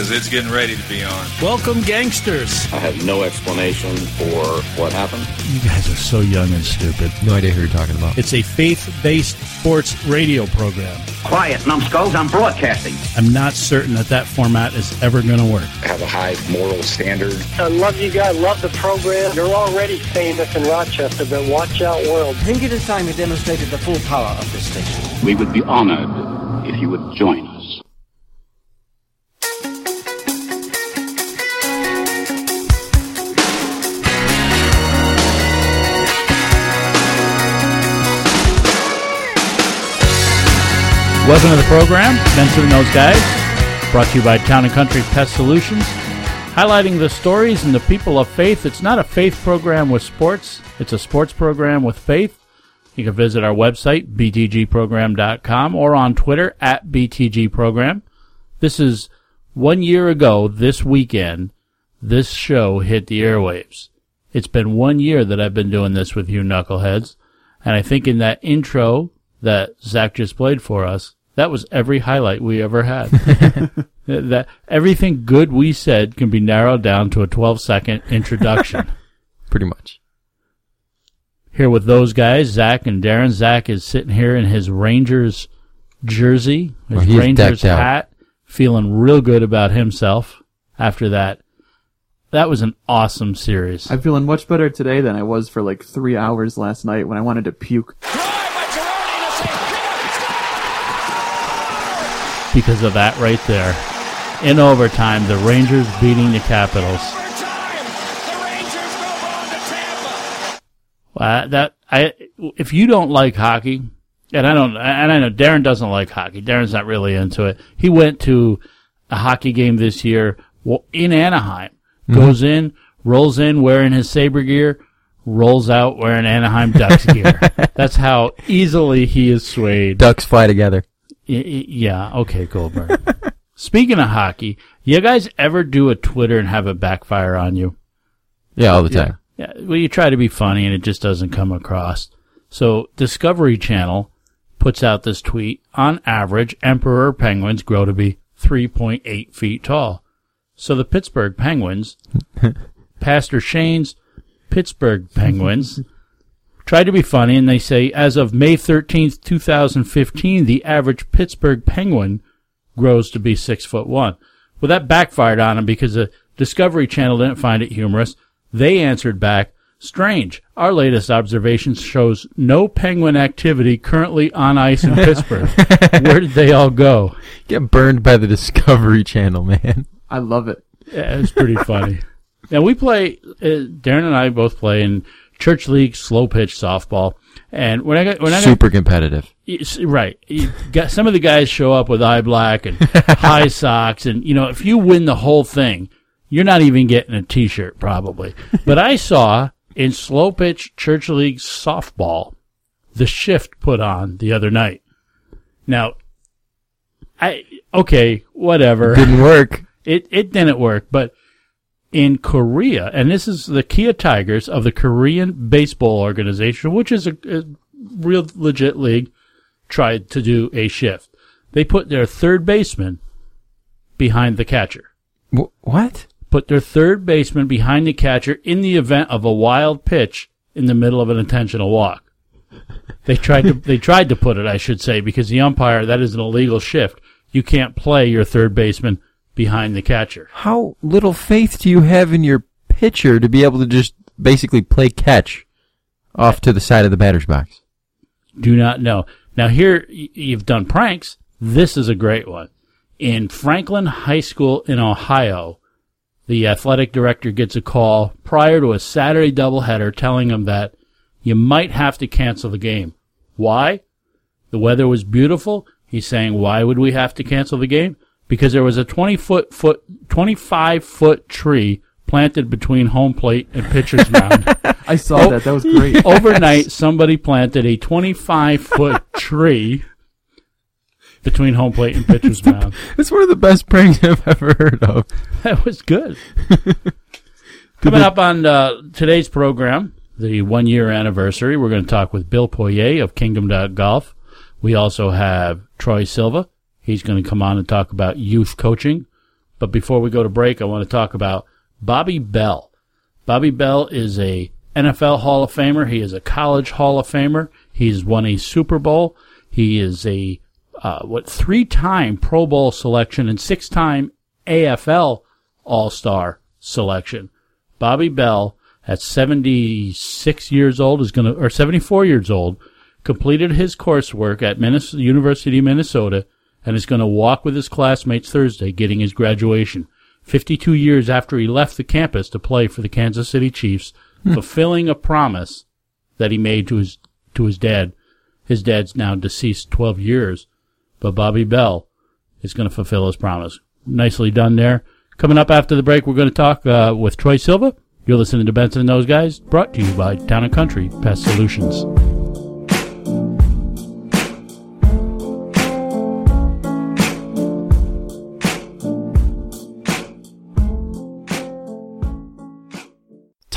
because it's getting ready to be on. Welcome, gangsters. I have no explanation for what happened. You guys are so young and stupid. No idea who you're talking about. It's a faith based sports radio program. Quiet, numbskulls, I'm broadcasting. I'm not certain that that format is ever going to work. I have a high moral standard. I love you guys, love the program. You're already famous in Rochester, but watch out, world. I think it is time we demonstrated the full power of this station. We would be honored if you would join us. Welcome to the program, Benson and those guys. Brought to you by Town and Country Pest Solutions. Highlighting the stories and the people of faith. It's not a faith program with sports, it's a sports program with faith. You can visit our website, btgprogram.com, or on Twitter at btgprogram. This is one year ago this weekend, this show hit the airwaves. It's been one year that I've been doing this with you knuckleheads. And I think in that intro that Zach just played for us, that was every highlight we ever had. that everything good we said can be narrowed down to a 12 second introduction. Pretty much. here with those guys, Zach and Darren. Zach is sitting here in his Rangers jersey, his he's Rangers decked out. hat, feeling real good about himself after that. That was an awesome series. I'm feeling much better today than I was for like three hours last night when I wanted to puke. Because of that right there. In overtime, the Rangers beating the Capitals. Well, that I if you don't like hockey, and I don't, and I know Darren doesn't like hockey. Darren's not really into it. He went to a hockey game this year in Anaheim. Mm-hmm. Goes in, rolls in wearing his Sabre gear, rolls out wearing Anaheim Ducks gear. That's how easily he is swayed. Ducks fly together. Yeah, okay, Goldberg. Speaking of hockey, you guys ever do a Twitter and have it backfire on you? Yeah, all the time. Yeah, well, you try to be funny and it just doesn't come across. So Discovery Channel puts out this tweet. On average, emperor penguins grow to be 3.8 feet tall. So the Pittsburgh Penguins, Pastor Shane's Pittsburgh Penguins, try to be funny and they say, as of May 13th, 2015, the average Pittsburgh Penguin grows to be six foot one. Well, that backfired on them because the Discovery Channel didn't find it humorous. They answered back, strange. Our latest observation shows no penguin activity currently on ice in Pittsburgh. Where did they all go? Get burned by the Discovery Channel, man. I love it. Yeah, it's pretty funny. Now we play. Uh, Darren and I both play in church league slow pitch softball, and when I got when I got Super competitive. Right. Got some of the guys show up with eye black and high socks, and you know if you win the whole thing, you're not even getting a T-shirt probably. But I saw in slow pitch church league softball the shift put on the other night. Now, I okay, whatever. Didn't work. It it didn't work, but in Korea, and this is the Kia Tigers of the Korean Baseball Organization, which is a, a real legit league, tried to do a shift. They put their third baseman behind the catcher. Wh- what? Put their third baseman behind the catcher in the event of a wild pitch in the middle of an intentional walk. They tried to they tried to put it, I should say, because the umpire that is an illegal shift. You can't play your third baseman behind the catcher. How little faith do you have in your pitcher to be able to just basically play catch off to the side of the batter's box? Do not know. Now here you've done pranks. This is a great one. In Franklin High School in Ohio, the athletic director gets a call prior to a Saturday doubleheader telling him that you might have to cancel the game. Why? The weather was beautiful. He's saying, why would we have to cancel the game? Because there was a 20 foot, foot, 25 foot tree planted between home plate and pitcher's mound. I saw that. That was great. Overnight, somebody planted a 25 foot tree between home plate and pitcher's mound. It's one of the best pranks I've ever heard of. That was good. Coming up on uh, today's program, the one year anniversary, we're going to talk with Bill Poirier of Kingdom Golf. We also have Troy Silva. He's going to come on and talk about youth coaching. But before we go to break, I want to talk about Bobby Bell. Bobby Bell is a NFL Hall of Famer. He is a college Hall of Famer. He's won a Super Bowl. He is a uh, what three time Pro Bowl selection and six time AFL All Star selection. Bobby Bell at 76 years old is going to, or 74 years old, completed his coursework at Minnesota, University of Minnesota and is going to walk with his classmates Thursday getting his graduation. 52 years after he left the campus to play for the Kansas City Chiefs, fulfilling a promise that he made to his, to his dad. His dad's now deceased 12 years, but Bobby Bell is going to fulfill his promise. Nicely done there. Coming up after the break, we're going to talk uh, with Troy Silva. You're listening to Benson and those guys, brought to you by Town and Country Pest Solutions.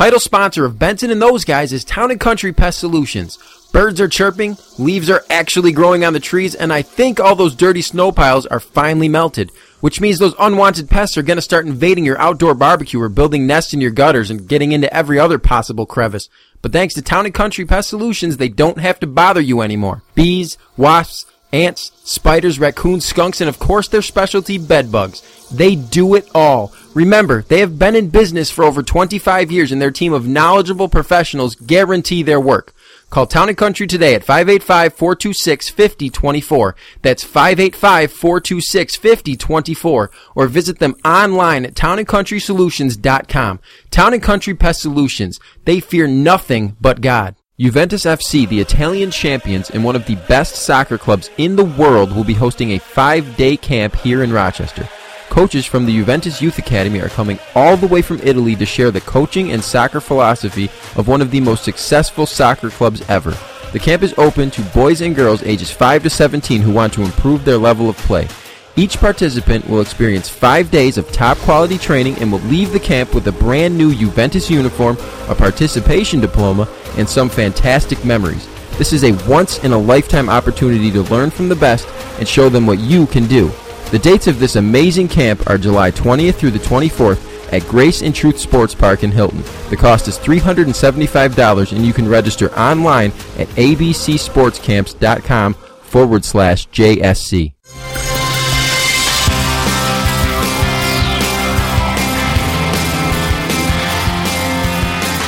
Title sponsor of Benson and those guys is Town and Country Pest Solutions. Birds are chirping, leaves are actually growing on the trees, and I think all those dirty snow piles are finally melted, which means those unwanted pests are going to start invading your outdoor barbecue or building nests in your gutters and getting into every other possible crevice. But thanks to Town and Country Pest Solutions, they don't have to bother you anymore. Bees, wasps, ants, spiders, raccoons, skunks, and of course their specialty bed bugs. They do it all. Remember, they have been in business for over 25 years and their team of knowledgeable professionals guarantee their work. Call Town and Country today at 585-426-5024. That's 585-426-5024. Or visit them online at townandcountrysolutions.com. Town and Country Pest Solutions. They fear nothing but God. Juventus FC, the Italian champions and one of the best soccer clubs in the world, will be hosting a five-day camp here in Rochester. Coaches from the Juventus Youth Academy are coming all the way from Italy to share the coaching and soccer philosophy of one of the most successful soccer clubs ever. The camp is open to boys and girls ages 5 to 17 who want to improve their level of play. Each participant will experience five days of top quality training and will leave the camp with a brand new Juventus uniform, a participation diploma, and some fantastic memories. This is a once in a lifetime opportunity to learn from the best and show them what you can do. The dates of this amazing camp are July 20th through the 24th at Grace and Truth Sports Park in Hilton. The cost is $375 and you can register online at abcsportscamps.com forward slash JSC.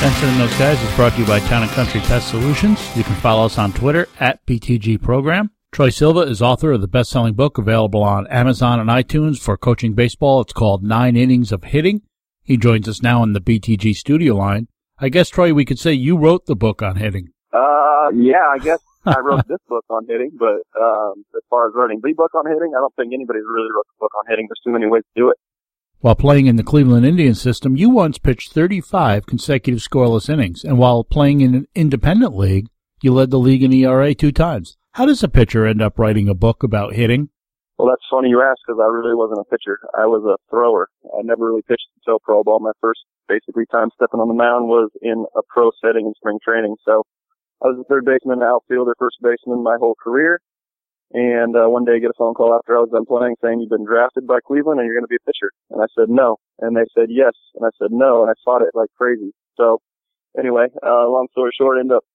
Benson and those guys is brought to you by Town and Country Pest Solutions. You can follow us on Twitter at BTG Program. Troy Silva is author of the best-selling book available on Amazon and iTunes for coaching baseball. It's called Nine Innings of Hitting. He joins us now in the BTG studio line. I guess, Troy, we could say you wrote the book on hitting. Uh, yeah, I guess I wrote this book on hitting, but um, as far as writing the book on hitting, I don't think anybody's really wrote the book on hitting. There's too many ways to do it. While playing in the Cleveland Indians system, you once pitched 35 consecutive scoreless innings, and while playing in an independent league, you led the league in ERA two times. How does a pitcher end up writing a book about hitting? Well, that's funny you ask because I really wasn't a pitcher. I was a thrower. I never really pitched until pro ball. My first basically time stepping on the mound was in a pro setting in spring training. So I was a third baseman, outfielder, first baseman my whole career. And uh, one day I get a phone call after I was done playing saying you've been drafted by Cleveland and you're going to be a pitcher. And I said no. And they said yes. And I said no. And I fought it like crazy. So anyway, uh, long story short, ended up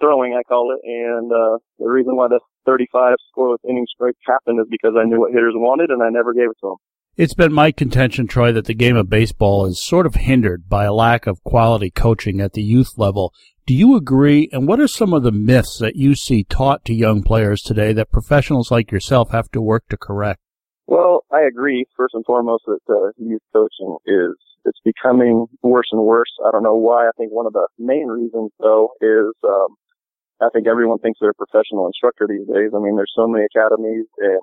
throwing, I call it. And uh, the reason why the 35 scoreless inning streak happened is because I knew what hitters wanted and I never gave it to them. It's been my contention, Troy, that the game of baseball is sort of hindered by a lack of quality coaching at the youth level. Do you agree? And what are some of the myths that you see taught to young players today that professionals like yourself have to work to correct? Well, I agree. First and foremost, that uh, youth coaching is it's becoming worse and worse. I don't know why. I think one of the main reasons, though, is um, I think everyone thinks they're a professional instructor these days. I mean, there's so many academies and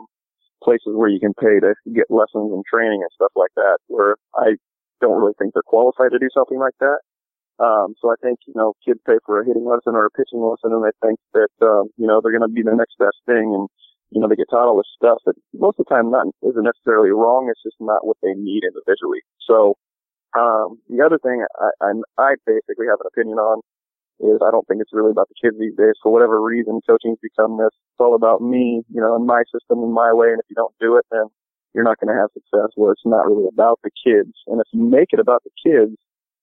places where you can pay to get lessons and training and stuff like that, where I don't really think they're qualified to do something like that. Um, so I think, you know, kids pay for a hitting lesson or a pitching lesson and they think that, um, you know, they're going to be the next best thing. And, you know, they get taught all this stuff that most of the time not, isn't necessarily wrong. It's just not what they need individually. So, um, the other thing I, I, I basically have an opinion on is I don't think it's really about the kids these days. For whatever reason, coaching's become this. It's all about me, you know, and my system and my way. And if you don't do it, then you're not going to have success where it's not really about the kids. And if you make it about the kids,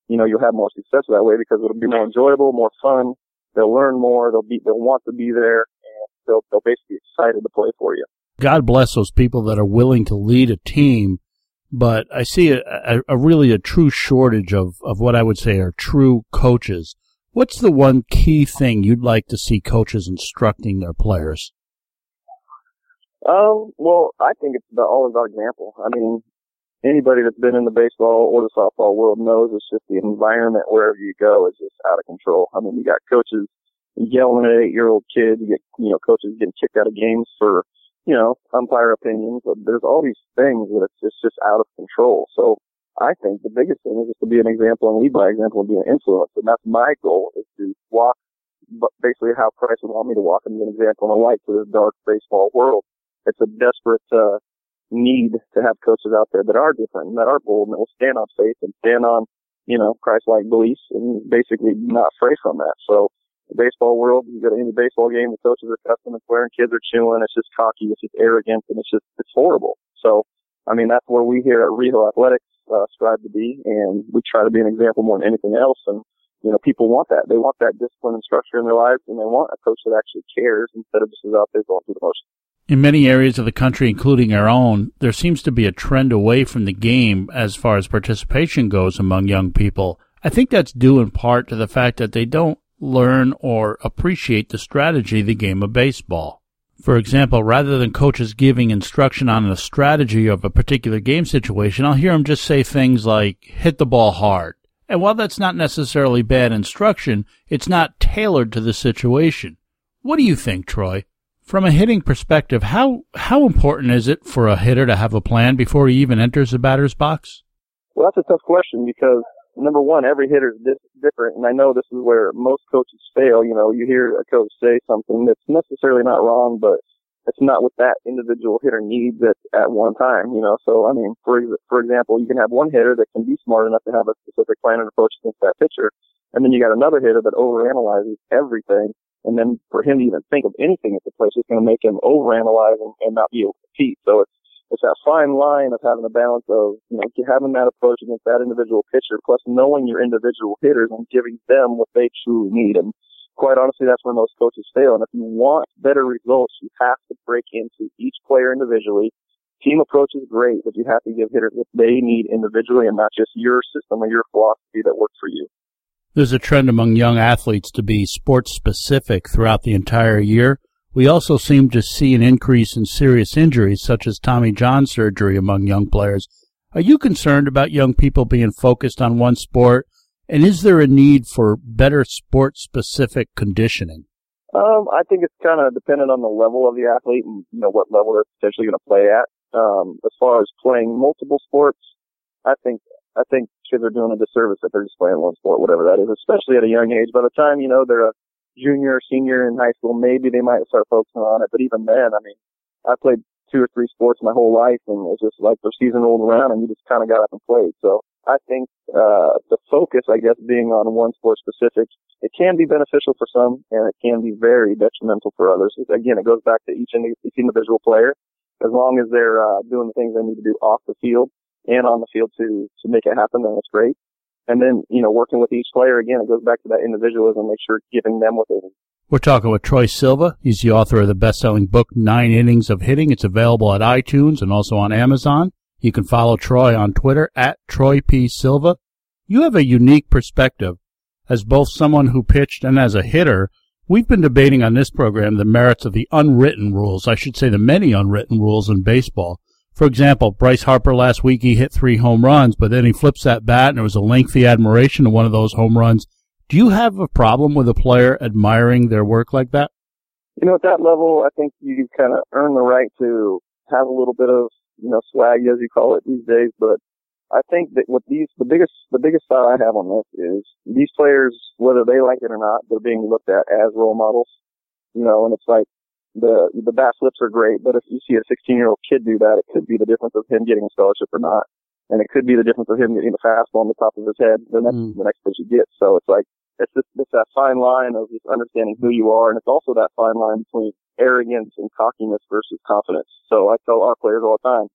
you know, you'll have more success that way because it'll be more enjoyable, more fun. They'll learn more. They'll be, they'll want to be there and they'll, they'll basically excited to play for you. God bless those people that are willing to lead a team, but I see a, a, a really a true shortage of, of what I would say are true coaches. What's the one key thing you'd like to see coaches instructing their players? Um, well, I think it's about all about example. I mean, anybody that's been in the baseball or the softball world knows it's just the environment wherever you go is just out of control. I mean, you got coaches yelling at eight year old kids, you get, you know, coaches getting kicked out of games for, you know, umpire opinions. There's all these things that it's just, just out of control. So I think the biggest thing is just to be an example and lead by example and be an influence. And that's my goal is to walk basically how Christ would want me to walk and be an example and a light to this dark baseball world it's a desperate uh, need to have coaches out there that are different and that are bold and that will stand on faith and stand on, you know, Christ-like beliefs and basically not afraid from that. So the baseball world, you go to any baseball game, the coaches are cussing and swearing, kids are chewing, it's just cocky, it's just arrogant, and it's just, it's horrible. So, I mean, that's where we here at Rijo Athletics uh, strive to be, and we try to be an example more than anything else. And, you know, people want that. They want that discipline and structure in their lives, and they want a coach that actually cares instead of just out there going through the motions. In many areas of the country, including our own, there seems to be a trend away from the game as far as participation goes among young people. I think that's due in part to the fact that they don't learn or appreciate the strategy of the game of baseball. For example, rather than coaches giving instruction on the strategy of a particular game situation, I'll hear them just say things like, hit the ball hard. And while that's not necessarily bad instruction, it's not tailored to the situation. What do you think, Troy? From a hitting perspective, how how important is it for a hitter to have a plan before he even enters the batter's box? Well, that's a tough question because number one, every hitter is different, and I know this is where most coaches fail. You know, you hear a coach say something that's necessarily not wrong, but it's not what that individual hitter needs at, at one time, you know. So, I mean, for for example, you can have one hitter that can be smart enough to have a specific plan and approach against that pitcher, and then you got another hitter that overanalyzes everything and then for him to even think of anything at the place is going to make him overanalyze and, and not be able to compete. So it's, it's that fine line of having a balance of, you know, having that approach against that individual pitcher plus knowing your individual hitters and giving them what they truly need. And quite honestly, that's where most coaches fail. And if you want better results, you have to break into each player individually. Team approach is great, but you have to give hitters what they need individually and not just your system or your philosophy that works for you. There's a trend among young athletes to be sports specific throughout the entire year. We also seem to see an increase in serious injuries such as Tommy John surgery among young players. Are you concerned about young people being focused on one sport? And is there a need for better sport specific conditioning? Um, I think it's kind of dependent on the level of the athlete and you know what level they're potentially going to play at. Um, as far as playing multiple sports, I think I think kids are doing a disservice if they're just playing one sport, whatever that is, especially at a young age. By the time, you know, they're a junior or senior in high school, maybe they might start focusing on it. But even then, I mean, I played two or three sports my whole life and it's just like the season rolled around and you just kind of got up and played. So I think, uh, the focus, I guess, being on one sport specific, it can be beneficial for some and it can be very detrimental for others. Again, it goes back to each, each individual player. As long as they're, uh, doing the things they need to do off the field, and on the field to to make it happen, then that's great. And then, you know, working with each player again, it goes back to that individualism, make sure giving them what they need. We're talking with Troy Silva. He's the author of the best-selling book, Nine Innings of Hitting. It's available at iTunes and also on Amazon. You can follow Troy on Twitter at Troy P. Silva. You have a unique perspective as both someone who pitched and as a hitter. We've been debating on this program the merits of the unwritten rules. I should say the many unwritten rules in baseball. For example, Bryce Harper last week, he hit three home runs, but then he flips that bat and there was a lengthy admiration of one of those home runs. Do you have a problem with a player admiring their work like that? You know, at that level, I think you kind of earn the right to have a little bit of, you know, swag, as you call it these days. But I think that what these, the biggest, the biggest thought I have on this is these players, whether they like it or not, they're being looked at as role models. You know, and it's like, the the bat flips are great, but if you see a 16 year old kid do that, it could be the difference of him getting a scholarship or not, and it could be the difference of him getting a fastball on the top of his head the next mm. the next pitch he gets. So it's like it's just it's that fine line of just understanding who you are, and it's also that fine line between arrogance and cockiness versus confidence. So I tell our players all the time,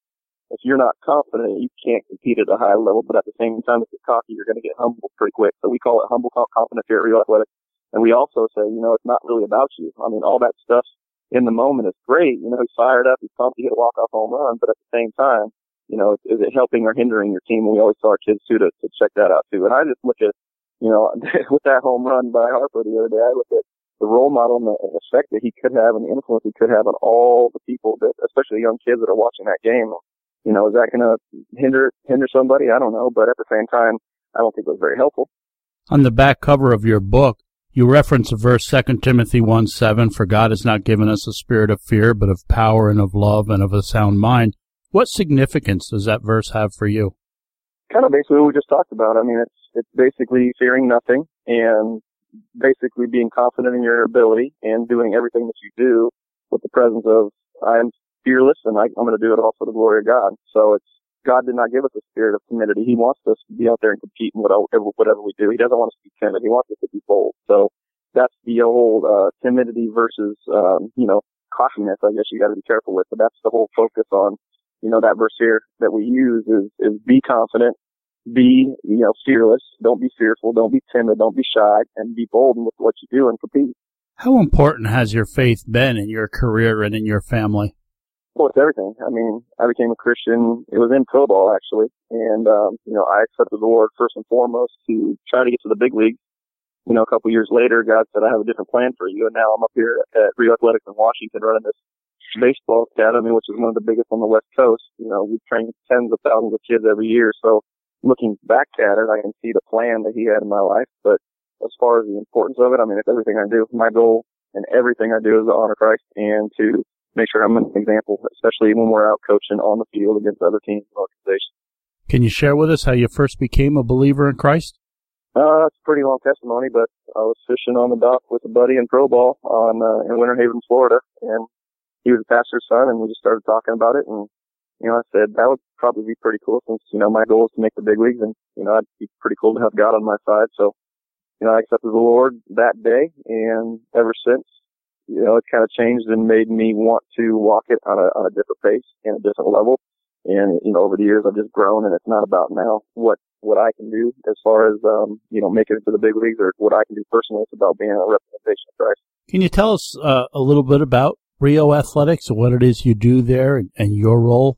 if you're not confident, you can't compete at a high level. But at the same time, if you're cocky, you're going to get humbled pretty quick. So we call it humble confidence here at Rijo Athletics. And we also say, you know, it's not really about you. I mean, all that stuff in the moment it's great. You know, he's fired up, he's pumped to hit a walk-off home run, but at the same time, you know, is, it helping or hindering your team? And we always tell our kids too to, to check that out too. And I just look at, you know, with that home run by Harper the other day, I look at the role model and the effect that he could have and the influence he could have on all the people that, especially young kids that are watching that game. You know, is that going to hinder, hinder somebody? I don't know. But at the same time, I don't think it was very helpful. On the back cover of your book, you reference a verse 2 Timothy 1 7, for God has not given us a spirit of fear, but of power and of love and of a sound mind. What significance does that verse have for you? Kind of basically what we just talked about. I mean, it's, it's basically fearing nothing and basically being confident in your ability and doing everything that you do with the presence of, I'm fearless and I, I'm going to do it all for the glory of God. So it's, God did not give us a spirit of timidity. He wants us to be out there and compete in whatever, whatever we do. He doesn't want us to be timid. He wants us to be bold. So that's the old, uh, timidity versus, um, you know, cockiness, I guess you got to be careful with. But that's the whole focus on, you know, that verse here that we use is, is be confident, be, you know, fearless. Don't be fearful. Don't be timid. Don't be shy and be bold with what you do and compete. How important has your faith been in your career and in your family? Well, it's everything. I mean, I became a Christian. It was in pro ball actually, and um, you know, I accepted the Lord first and foremost to try to get to the big leagues. You know, a couple years later, God said, "I have a different plan for you," and now I'm up here at Rijo Athletics in Washington running this baseball academy, which is one of the biggest on the West Coast. You know, we train tens of thousands of kids every year. So, looking back at it, I can see the plan that He had in my life. But as far as the importance of it, I mean, it's everything I do. My goal and everything I do is to honor Christ and to make sure I'm an example, especially when we're out coaching on the field against other teams and organizations. Can you share with us how you first became a believer in Christ? Uh, it's a pretty long testimony, but I was fishing on the dock with a buddy in pro ball on uh, in Winter Haven, Florida, and he was a pastor's son, and we just started talking about it. And you know, I said that would probably be pretty cool since you know my goal is to make the big leagues, and you know, it'd be pretty cool to have God on my side. So, you know, I accepted the Lord that day, and ever since, you know, it kind of changed and made me want to walk it on a, on a different pace and a different level. And, you know, over the years I've just grown and it's not about now what, what I can do as far as, um, you know, making it to the big leagues or what I can do personally. It's about being a representation of Christ. Can you tell us uh, a little bit about Rijo Athletics and what it is you do there and, and your role?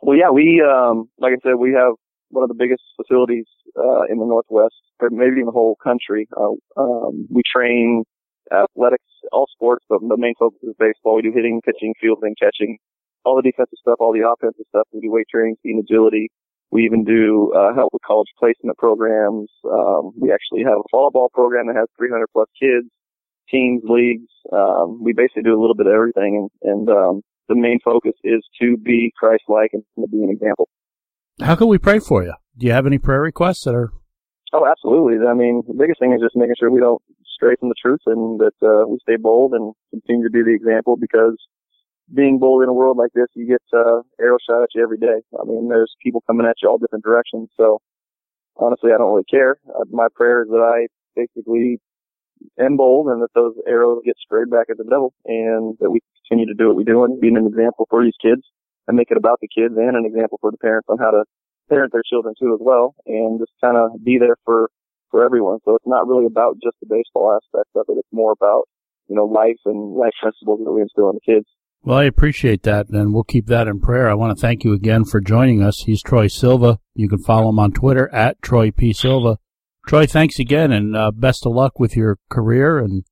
Well, yeah, we, um, like I said, we have one of the biggest facilities, uh, in the Northwest, or maybe in the whole country. Uh, um, we train athletics, all sports, but the main focus is baseball. We do hitting, pitching, fielding, catching, all the defensive stuff, all the offensive stuff. We do weight training, speed, agility. We even do uh, help with college placement programs. Um, we actually have a volleyball program that has 300 plus kids, teams, leagues. Um, we basically do a little bit of everything, and, and um, the main focus is to be Christ-like and to be an example. How can we pray for you? Do you have any prayer requests that are? Oh, absolutely. I mean, the biggest thing is just making sure we don't stray from the truth and that uh, we stay bold and continue to be the example because being bold in a world like this, you get uh, arrow shot at you every day. I mean, there's people coming at you all different directions. So honestly, I don't really care. Uh, my prayer is that I basically am bold and that those arrows get straight back at the devil and that we continue to do what we do and being an example for these kids and make it about the kids and an example for the parents on how to parent their children too as well and just kind of be there for for everyone. So it's not really about just the baseball aspect of it. It's more about, you know, life and life principles that we instill in the kids. Well, I appreciate that, and we'll keep that in prayer. I want to thank you again for joining us. He's Troy Silva. You can follow him on Twitter at Troy P. Silva. Troy, thanks again, and uh, best of luck with your career. And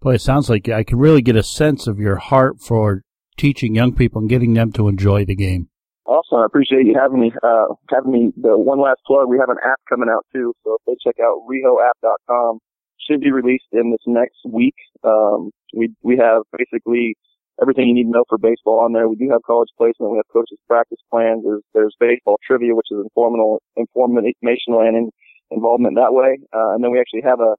boy, it sounds like I can really get a sense of your heart for teaching young people and getting them to enjoy the game. Awesome. I appreciate you having me. Uh, having me. The one last plug: we have an app coming out too. So if they check out rijoapp.com, should be released in this next week. Um, we we have basically everything you need to know for baseball on there. We do have college placement. We have coaches practice plans. There's there's baseball trivia, which is informational, informational and in, involvement that way. Uh, and then we actually have a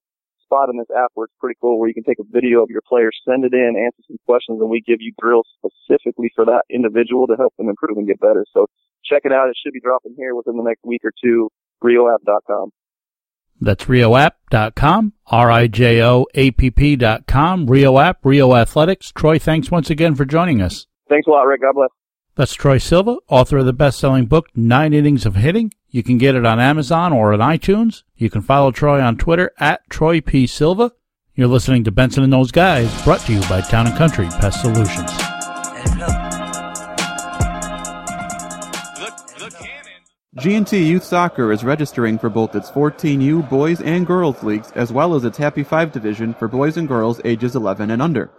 spot in this app where it's pretty cool where you can take a video of your player, send it in, answer some questions, and we give you drills specifically for that individual to help them improve and get better. So check it out. It should be dropping here within the next week or two. RijoApp.com. That's RijoApp.com, R-I-J-O-A-P-P.com, RijoApp, Rijo Athletics. Troy, thanks once again for joining us. Thanks a lot, Rick. God bless. That's Troy Silva, author of the best-selling book Nine Innings of Hitting. You can get it on Amazon or on iTunes. You can follow Troy on Twitter at Troy P. Silva. You're listening to Benson and Those Guys, brought to you by Town and Country Pest Solutions. G&T Youth Soccer is registering for both its 14U boys and girls leagues as well as its Happy 5 division for boys and girls ages 11 and under.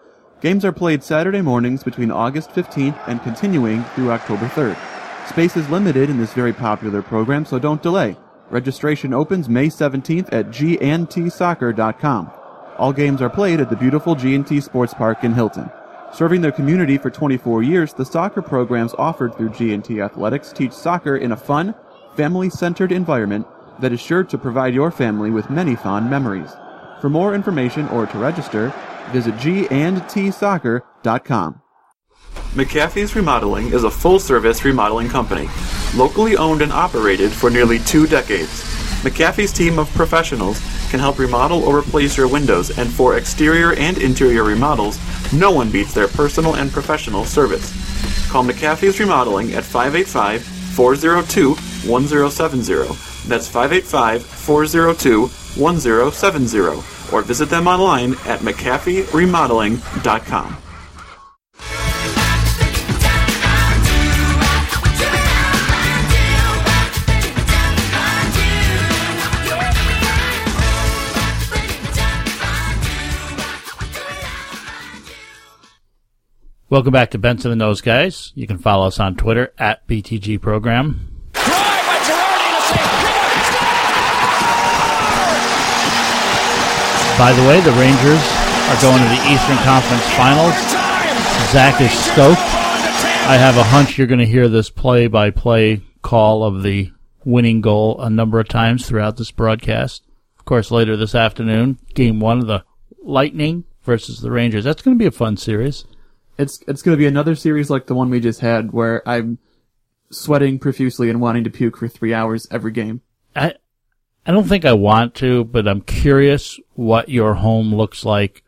Games are played Saturday mornings between August 15th and continuing through October 3rd. Space is limited in this very popular program, so don't delay. Registration opens May 17th at gntsoccer.com. All games are played at the beautiful G&T Sports Park in Hilton. Serving their community for 24 years, the soccer programs offered through G&T Athletics teach soccer in a fun, family-centered environment that is sure to provide your family with many fond memories. For more information or to register, visit gandtsoccer.com. McAfee's Remodeling is a full-service remodeling company, locally owned and operated for nearly two decades. McAfee's team of professionals can help remodel or replace your windows, and for exterior and interior remodels, no one beats their personal and professional service. Call McAfee's Remodeling at 585 402 1070. That's 585 402 1070. Or visit them online at McAfeeRemodeling.com. Welcome back to Benson and Those Guys. You can follow us on Twitter at BTG Program. By the way, the Rangers are going to the Eastern Conference Finals. Zach is stoked. I have a hunch you're going to hear this play by play call of the winning goal a number of times throughout this broadcast. Of course, later this afternoon, game one of the Lightning versus the Rangers. That's going to be a fun series. It's it's going to be another series like the one we just had, where I'm sweating profusely and wanting to puke for three hours every game. I I don't think I want to, but I'm curious what your home looks like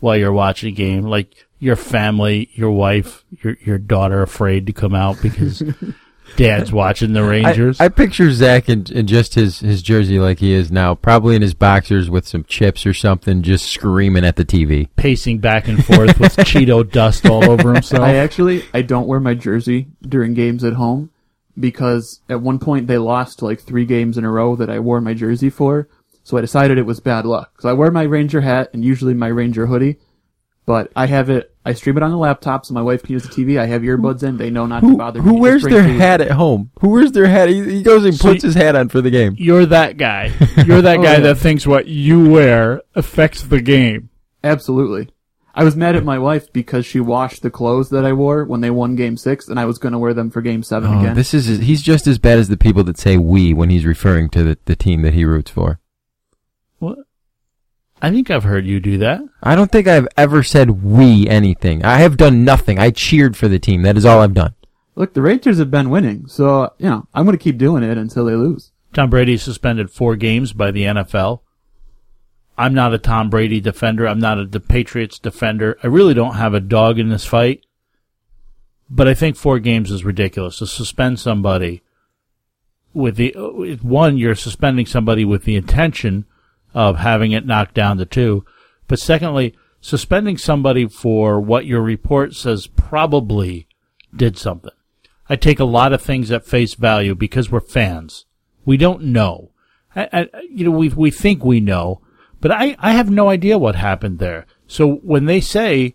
while you're watching a game. Like your family, your wife, your your daughter afraid to come out because dad's watching the Rangers. I, I picture Zach in, in just his, his jersey like he is now, probably in his boxers with some chips or something, just screaming at the TV. Pacing back and forth with Cheeto dust all over himself. I actually I don't wear my jersey during games at home because at one point they lost like three games in a row that I wore my jersey for. So I decided it was bad luck. So I wear my Ranger hat and usually my Ranger hoodie, but I have it. I stream it on the laptop so my wife can use the TV. I have earbuds in. They know not Who, to bother who me. wears their food. hat at home? Who wears their hat? He, he goes and So puts y- his hat on for the game. You're that guy. You're that Oh, guy yeah. that thinks what you wear affects the game. Absolutely. I was mad at my wife because she washed the clothes that I wore when they won Game Six, and I was going to wear them for Game Seven Oh, again. this is he's just as bad as the people that say we when he's referring to the, the team that he roots for. What? I think I've heard you do that. I don't think I've ever said we anything. I have done nothing. I cheered for the team. That is all I've done. Look, the Rangers have been winning, so you know I'm going to keep doing it until they lose. Tom Brady suspended four games by the NFL. I'm not a Tom Brady defender. I'm not a the Patriots defender. I really don't have a dog in this fight. But I think four games is ridiculous to suspend somebody with the one. You're suspending somebody with the intention of having it knocked down to two. But secondly, suspending somebody for what your report says probably did something. I take a lot of things at face value because we're fans. We don't know. I, I, you know, we we think we know, but I, I have no idea what happened there. So when they say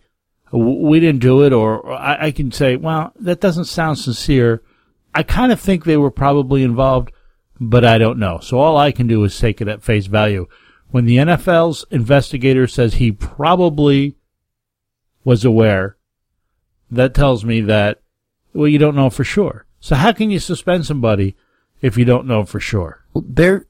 we didn't do it, or, I, I can say, well, that doesn't sound sincere. I kind of think they were probably involved, but I don't know. So all I can do is take it at face value. When the NFL's investigator says he probably was aware, that tells me that well, you don't know for sure. So how can you suspend somebody if you don't know for sure? There,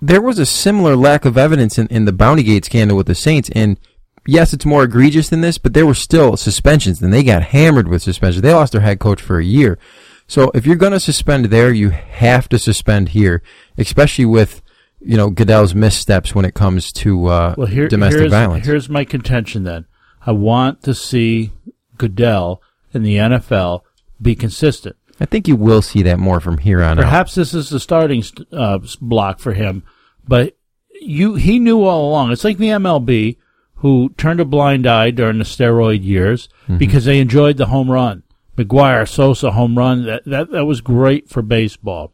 there was a similar lack of evidence in, in the Bountygate scandal with the Saints, and yes, it's more egregious than this, but there were still suspensions, and they got hammered with suspensions. They lost their head coach for a year. So if you're going to suspend there, you have to suspend here, especially with you know Goodell's missteps when it comes to uh, Well, here, domestic here's, violence. Here's my contention then. I want to see Goodell in the NFL be consistent. I think you will see that more from here on out. Perhaps this is the starting uh, block for him, but you he knew all along. It's like the MLB who turned a blind eye during the steroid years because they enjoyed the home run. McGwire Sosa home run that, that that was great for baseball.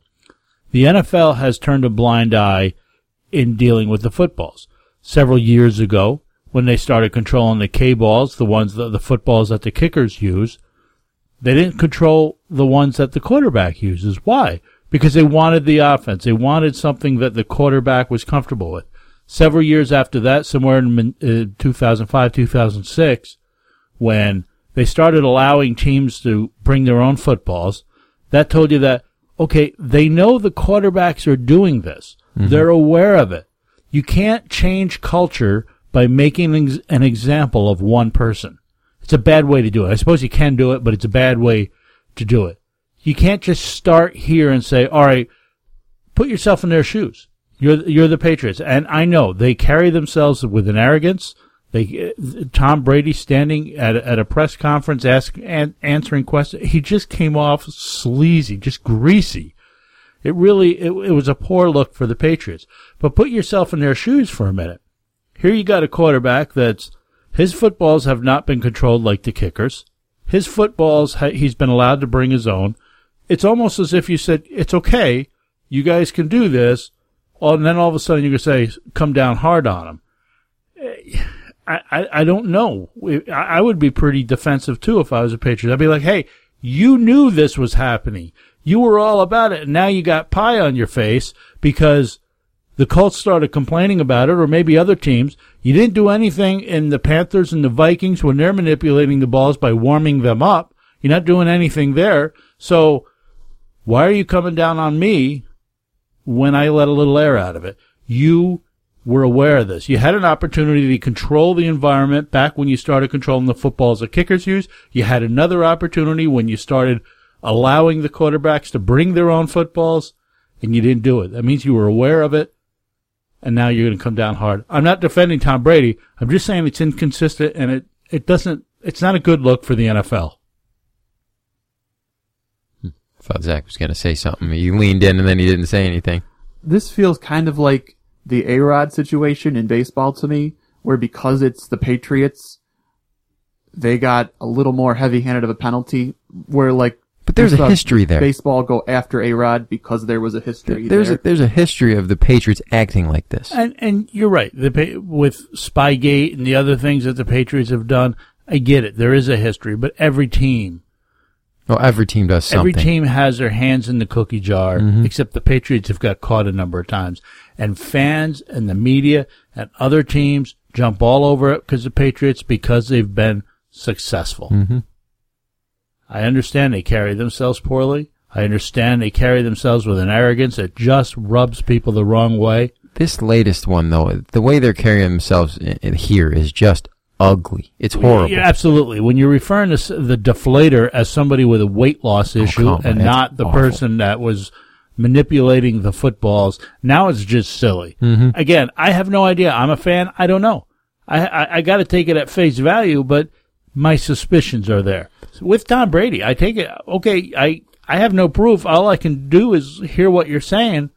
The NFL has turned a blind eye in dealing with the footballs. Several years ago, when they started controlling the K balls, the ones that the footballs that the kickers use, they didn't control the ones that the quarterback uses. Why? Because they wanted the offense. They wanted something that the quarterback was comfortable with. Several years after that, somewhere in uh, 2005, 2006, when they started allowing teams to bring their own footballs, that told you that, okay, they know the quarterbacks are doing this. They're aware of it. You can't change culture by making an example of one person. It's a bad way to do it. I suppose you can do it, but it's a bad way to do it. You can't just start here and say, all right, put yourself in their shoes. You're, you're the Patriots. And I know they carry themselves with an arrogance. They, Tom Brady standing at, at a press conference asking, an, answering questions. He just came off sleazy, just greasy. It really, it, it was a poor look for the Patriots. But put yourself in their shoes for a minute. Here you got a quarterback that's, his footballs have not been controlled like the kickers. His footballs, he's been allowed to bring his own. It's almost as if you said, it's okay. You guys can do this. And then all of a sudden going to say, come down hard on him. Eh, I, I, I don't know. I would be pretty defensive too if I was a Patriot. I'd be like, hey, you knew this was happening. You were all about it, and now you got pie on your face because the Colts started complaining about it, or maybe other teams. You didn't do anything in the Panthers and the Vikings when they're manipulating the balls by warming them up. You're not doing anything there. So why are you coming down on me when I let a little air out of it? You were aware of this. You had an opportunity to control the environment back when you started controlling the footballs the kickers use. You had another opportunity when you started allowing the quarterbacks to bring their own footballs and you didn't do it. That means you were aware of it and now you're going to come down hard. I'm not defending Tom Brady. I'm just saying it's inconsistent and it, it doesn't, it's not a good look for the NFL. I hmm. thought Zach was going to say something. He leaned in and then he didn't say anything. This feels kind of like the A-Rod situation in baseball to me, where because it's the Patriots, they got a little more heavy-handed of a penalty, where like But there's a does history there. Baseball go after A-Rod because there was a history There's there. a, there's a history of the Patriots acting like this. And and you're right. The with Spygate and the other things that the Patriots have done, I get it. There is a history, but every team, Well, every team does something. every team has their hands in the cookie jar, mm-hmm. except the Patriots have got caught a number of times. And fans and the media and other teams jump all over it because the Patriots because they've been successful. Mm-hmm. I understand they carry themselves poorly. I understand they carry themselves with an arrogance that just rubs people the wrong way. This latest one, though, the way they're carrying themselves i- i- here is just ugly. It's horrible. Yeah, absolutely. When you're referring to the deflator as somebody with a weight loss issue Oh, and not the awful. person that was manipulating the footballs, now it's just silly. Mm-hmm. Again, I have no idea. I'm a fan. I don't know. I I, I got to take it at face value, but my suspicions are there. With Tom Brady, I take it. Okay, I I have no proof. All I can do is hear what you're saying,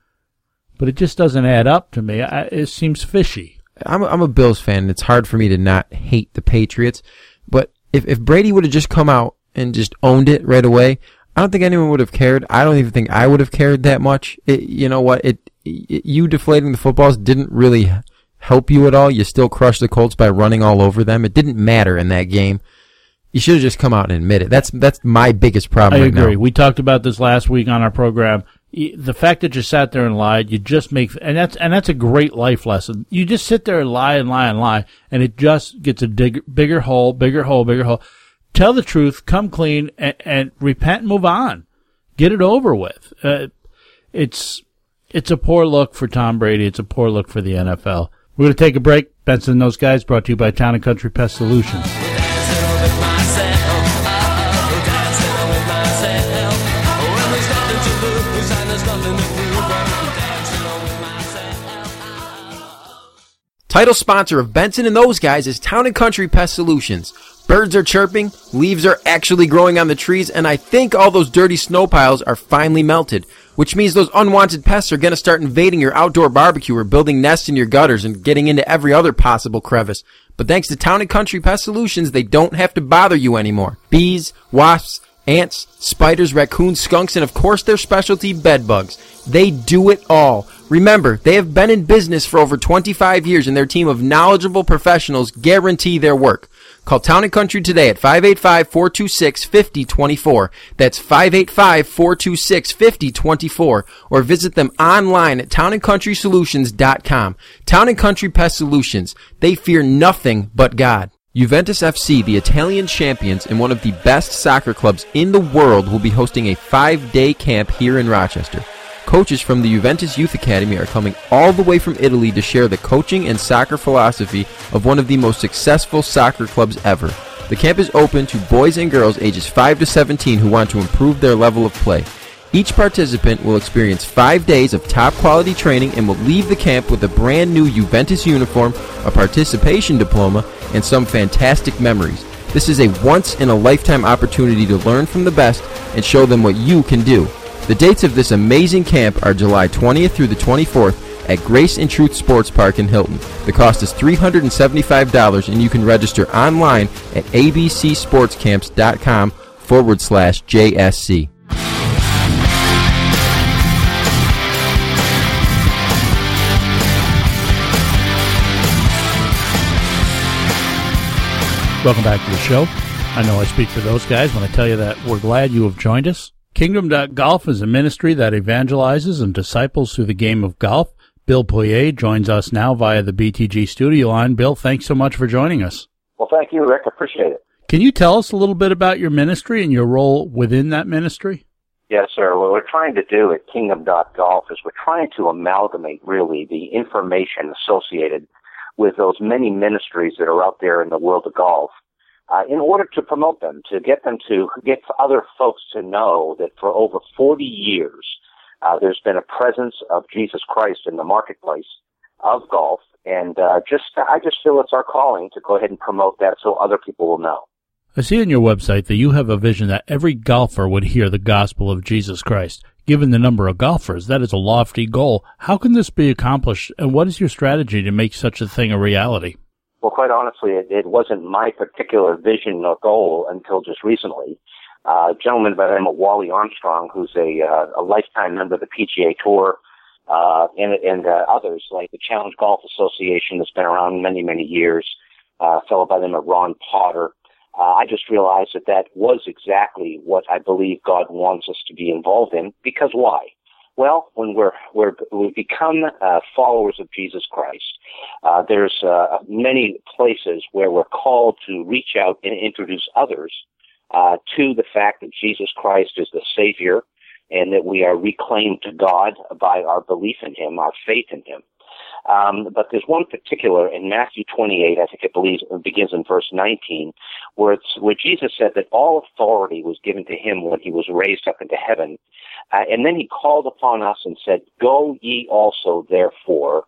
but it just doesn't add up to me. I, it seems fishy. I'm a, I'm a Bills fan. It's hard for me to not hate the Patriots. But if, if Brady would have just come out and just owned it right away, I don't think anyone would have cared. I don't even think I would have cared that much. It, you know what? It, it you deflating the footballs didn't really help you at all. You still crushed the Colts by running all over them. It didn't matter in that game. You should have just come out and admit it. That's that's my biggest problem I right agree. now. We talked about this last week on our program. The fact that you sat there and lied, you just make, and that's and that's a great life lesson. You just sit there and lie and lie and lie, and it just gets a dig, bigger hole, bigger hole, bigger hole. Tell the truth, come clean, and, and repent and move on. Get it over with. Uh, it's it's a poor look for Tom Brady. It's a poor look for the NFL. We're going to take a break. Benson and those guys brought to you by Town and Country Pest Solutions. Title sponsor of Benson and those guys is Town and Country Pest Solutions. Birds are chirping, leaves are actually growing on the trees, and I think all those dirty snow piles are finally melted, which means those unwanted pests are gonna start invading your outdoor barbecue or building nests in your gutters and getting into every other possible crevice. But thanks to Town and Country Pest Solutions, they don't have to bother you anymore. Bees, wasps, ants, spiders, raccoons, skunks, and of course their specialty bed bugs. They do it all. Remember, they have been in business for over 25 years and their team of knowledgeable professionals guarantee their work. Call Town and Country today at 585-426-5024. That's 585-426-5024 or visit them online at townandcountrysolutions.com. Town and Country Pest Solutions. They fear nothing but God. Juventus FC, the Italian champions and one of the best soccer clubs in the world, will be hosting a five-day camp here in Rochester. Coaches from the Juventus Youth Academy are coming all the way from Italy to share the coaching and soccer philosophy of one of the most successful soccer clubs ever. The camp is open to boys and girls ages 5 to 17 who want to improve their level of play. Each participant will experience five days of top quality training and will leave the camp with a brand new Juventus uniform, a participation diploma, and some fantastic memories. This is a once in a lifetime opportunity to learn from the best and show them what you can do. The dates of this amazing camp are July 20th through the 24th at Grace and Truth Sports Park in Hilton. The cost is $375 and you can register online at abcsportscamps.com forward slash JSC. Welcome back to the show. I know I speak for those guys when I tell you that we're glad you have joined us. Kingdom.golf is a ministry that evangelizes and disciples through the game of golf. Bill Poirier joins us now via the BTG studio line. Bill, thanks so much for joining us. Well, thank you, Rick. Appreciate it. Can you tell us a little bit about your ministry and your role within that ministry? Yes, sir. What we're trying to do at Kingdom.golf is we're trying to amalgamate really the information associated with those many ministries that are out there in the world of golf uh, in order to promote them, to get them to get other folks to know that for over 40 years, uh, there's been a presence of Jesus Christ in the marketplace of golf. And uh, just, I just feel it's our calling to go ahead and promote that so other people will know. I see on your website that you have a vision that every golfer would hear the gospel of Jesus Christ. Given the number of golfers, that is a lofty goal. How can this be accomplished, and what is your strategy to make such a thing a reality? Well, quite honestly, it, it wasn't my particular vision or goal until just recently. Uh, a gentleman by the name of Wally Armstrong, who's a, uh, a lifetime member of the PGA Tour, uh, and, and uh, others like the Challenge Golf Association that's been around many, many years, uh, a fellow by the name of Ron Potter. Uh, I just realized that that was exactly what I believe God wants us to be involved in. Because why? Well, when we're, we're we become uh, followers of Jesus Christ, uh, there's uh, many places where we're called to reach out and introduce others uh, to the fact that Jesus Christ is the Savior, and that we are reclaimed to God by our belief in Him, our faith in Him. Um, but there's one particular in Matthew 28, I think it believes, begins in verse 19, where it's where Jesus said that all authority was given to him when he was raised up into heaven, uh, and then he called upon us and said, "Go ye also, therefore,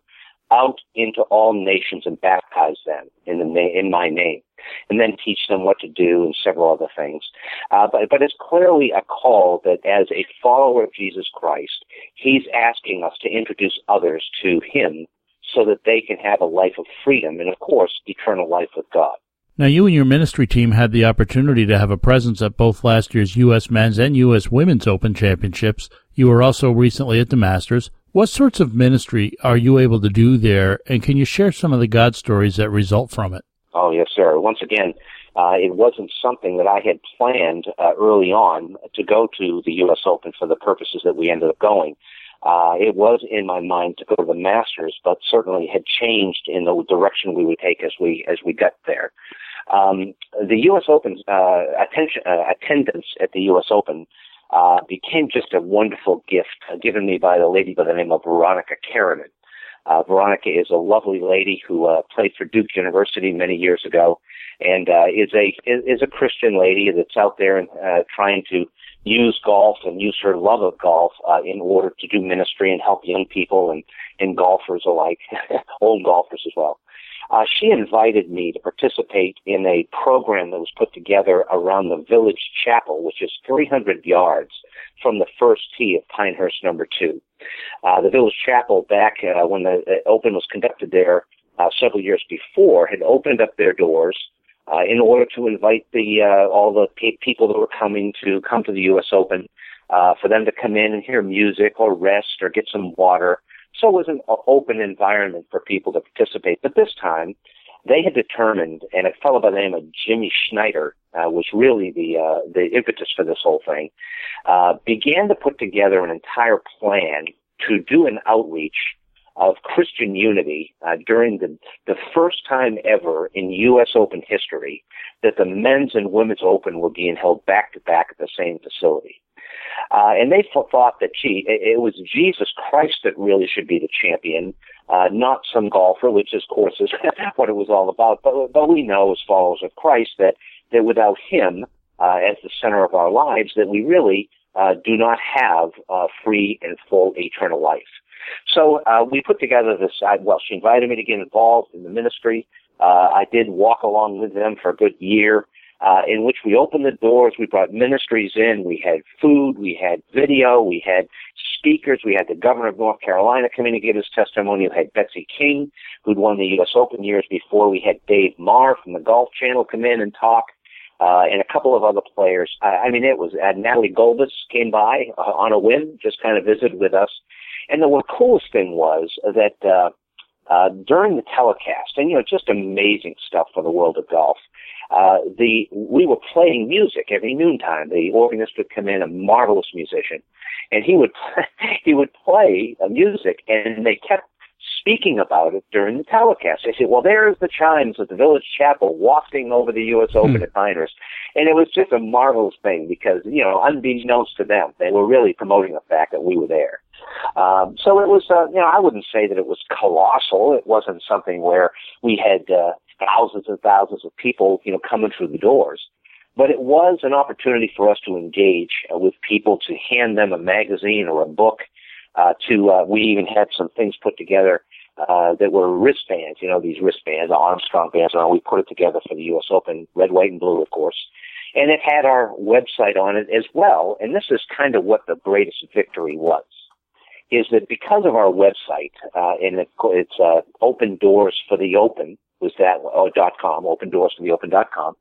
out into all nations and baptize them in the na- in my name." and then teach them what to do and several other things. Uh, but, but it's clearly a call that as a follower of Jesus Christ, he's asking us to introduce others to him so that they can have a life of freedom and, of course, eternal life with God. Now, you and your ministry team had the opportunity to have a presence at both last year's U.S. Men's and U.S. Women's Open Championships. You were also recently at the Masters. What sorts of ministry are you able to do there, and can you share some of the God stories that result from it? Oh, yes, sir. Once again, uh, it wasn't something that I had planned uh, early on to go to the U.S. Open for the purposes that we ended up going. Uh, it was in my mind to go to the Masters, but certainly had changed in the direction we would take as we as we got there. Um, the U.S. Open uh, attention, uh, attendance at the U.S. Open uh, became just a wonderful gift given me by a lady by the name of Veronica Karaman. Uh, Veronica is a lovely lady who uh, played for Duke University many years ago, and uh, is a is a Christian lady that's out there and uh, trying to use golf and use her love of golf uh, in order to do ministry and help young people and and golfers alike, old golfers as well. uh, she invited me to participate in a program that was put together around the village chapel, which is 300 yards from the first tee of Pinehurst number two. Uh, the village chapel back uh, when the, the Open was conducted there uh, several years before had opened up their doors uh, in order to invite the uh, all the pe- people that were coming to come to the U.S. Open uh, for them to come in and hear music or rest or get some water. So it was an open environment for people to participate. But this time, they had determined, and a fellow by the name of Jimmy Schneider uh, was really the uh, the impetus for this whole thing, uh, began to put together an entire plan to do an outreach of Christian unity uh, during the, the first time ever in U.S. Open history that the men's and women's Open were being held back to back at the same facility. Uh, and they thought that, gee, it, it was Jesus Christ that really should be the champion, uh, not some golfer, which of course is what it was all about. But, but we know as followers of Christ that, that without Him, uh, as the center of our lives, that we really, uh, do not have, uh, free and full eternal life. So uh, we put together this. I, well, she invited me to get involved in the ministry. Uh, I did walk along with them for a good year, uh, in which we opened the doors. We brought ministries in. We had food. We had video. We had speakers. We had the governor of North Carolina come in and give his testimony. We had Betsy King, who'd won the U.S. Open years before. We had Dave Marr from the Golf Channel come in and talk. Uh, and a couple of other players. I, I mean, it was uh, Natalie Gulbis came by uh, on a whim, just kind of visited with us. And the coolest thing was that uh, uh, during the telecast, and you know, just amazing stuff for the world of golf. Uh, the we were playing music every noontime. The organist would come in, a marvelous musician, and he would he would play uh, music, and they kept speaking about it during the telecast. They said, "Well, there's the chimes of the village chapel wafting over the U.S. Open hmm. at Pinehurst," and it was just a marvelous thing because you know, unbeknownst to them, they were really promoting the fact that we were there. Um, so it was, uh, you know, I wouldn't say that it was colossal. It wasn't something where we had uh, thousands and thousands of people, you know, coming through the doors. But it was an opportunity for us to engage uh, with people, to hand them a magazine or a book. Uh, to uh, we even had some things put together uh, that were wristbands. You know, these wristbands, the Armstrong bands, and all. We put it together for the U.S. Open, red, white, and blue, of course. And it had our website on it as well. And this is kind of what the greatest victory was is that because of our website, uh, and it, it's uh, open doors for the open, was that oh, dot com, open doors for the open dot com.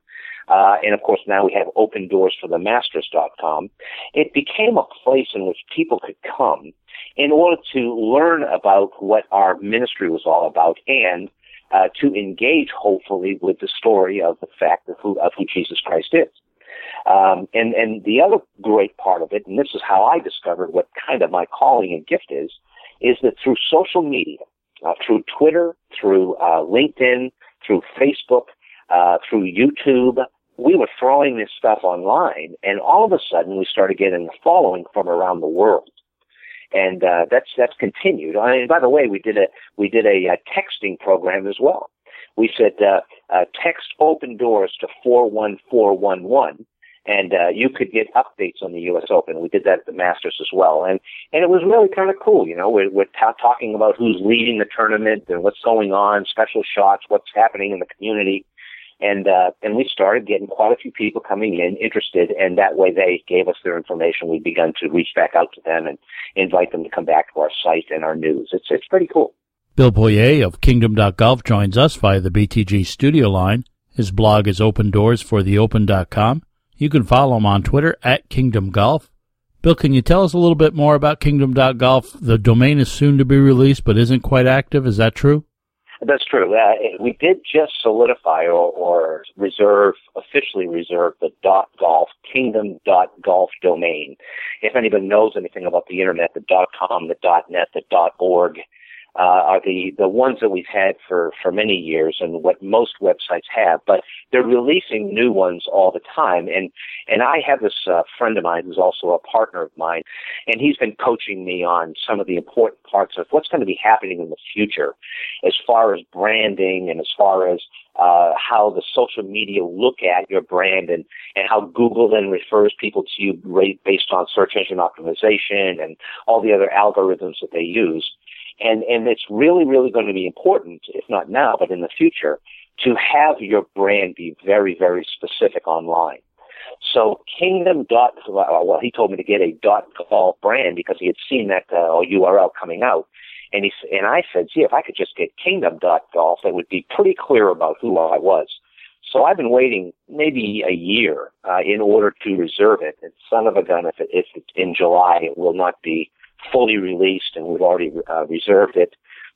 Uh, and of course now we have open doors for the masters dot com. It became a place in which people could come in order to learn about what our ministry was all about and uh, to engage hopefully with the story of the fact of who, of who Jesus Christ is. Um, and, and the other great part of it, and this is how I discovered what kind of my calling and gift is, is that through social media, uh, through Twitter, through uh, LinkedIn, through Facebook, uh, through YouTube, we were throwing this stuff online, and all of a sudden we started getting a following from around the world and uh, that's that's continued. I mean, by the way, we did a we did a, a texting program as well. We said uh, uh, text open doors to four one four one one, and uh, you could get updates on the U.S. Open. We did that at the Masters as well, and and it was really kind of cool. You know, we're, we're talking about who's leading the tournament and what's going on, special shots, what's happening in the community, and uh, and we started getting quite a few people coming in interested, and that way they gave us their information. We begun to reach back out to them and invite them to come back to our site and our news. It's it's pretty cool. Bill Poirier of Kingdom.golf joins us via the BTG studio line. His blog is opendoorsfortheopen.com. You can follow him on Twitter at Kingdom Golf. Bill, can you tell us a little bit more about Kingdom.golf? The domain is soon to be released, but isn't quite active. Is that true? That's true. Uh, we did just solidify or, or reserve, officially reserve the dot golf, kingdom dot golf domain. If anybody knows anything about the internet, the dot com, the dot net, the dot org, uh, are the, the ones that we've had for, for many years and what most websites have, but they're releasing new ones all the time. And, and I have this uh, friend of mine who's also a partner of mine, and he's been coaching me on some of the important parts of what's going to be happening in the future as far as branding and as far as uh, how the social media look at your brand and, and how Google then refers people to you based on search engine optimization and all the other algorithms that they use. And, and it's really, really going to be important, if not now, but in the future, to have your brand be very, very specific online. So Kingdom dot well, he told me to get a dot golf brand because he had seen that uh, URL coming out, and he and I said, gee, if I could just get Kingdom dot golf, that would be pretty clear about who I was. So I've been waiting maybe a year uh, in order to reserve it. And son of a gun, if, it, if it's in July, it will not be fully released, and we've already uh, reserved it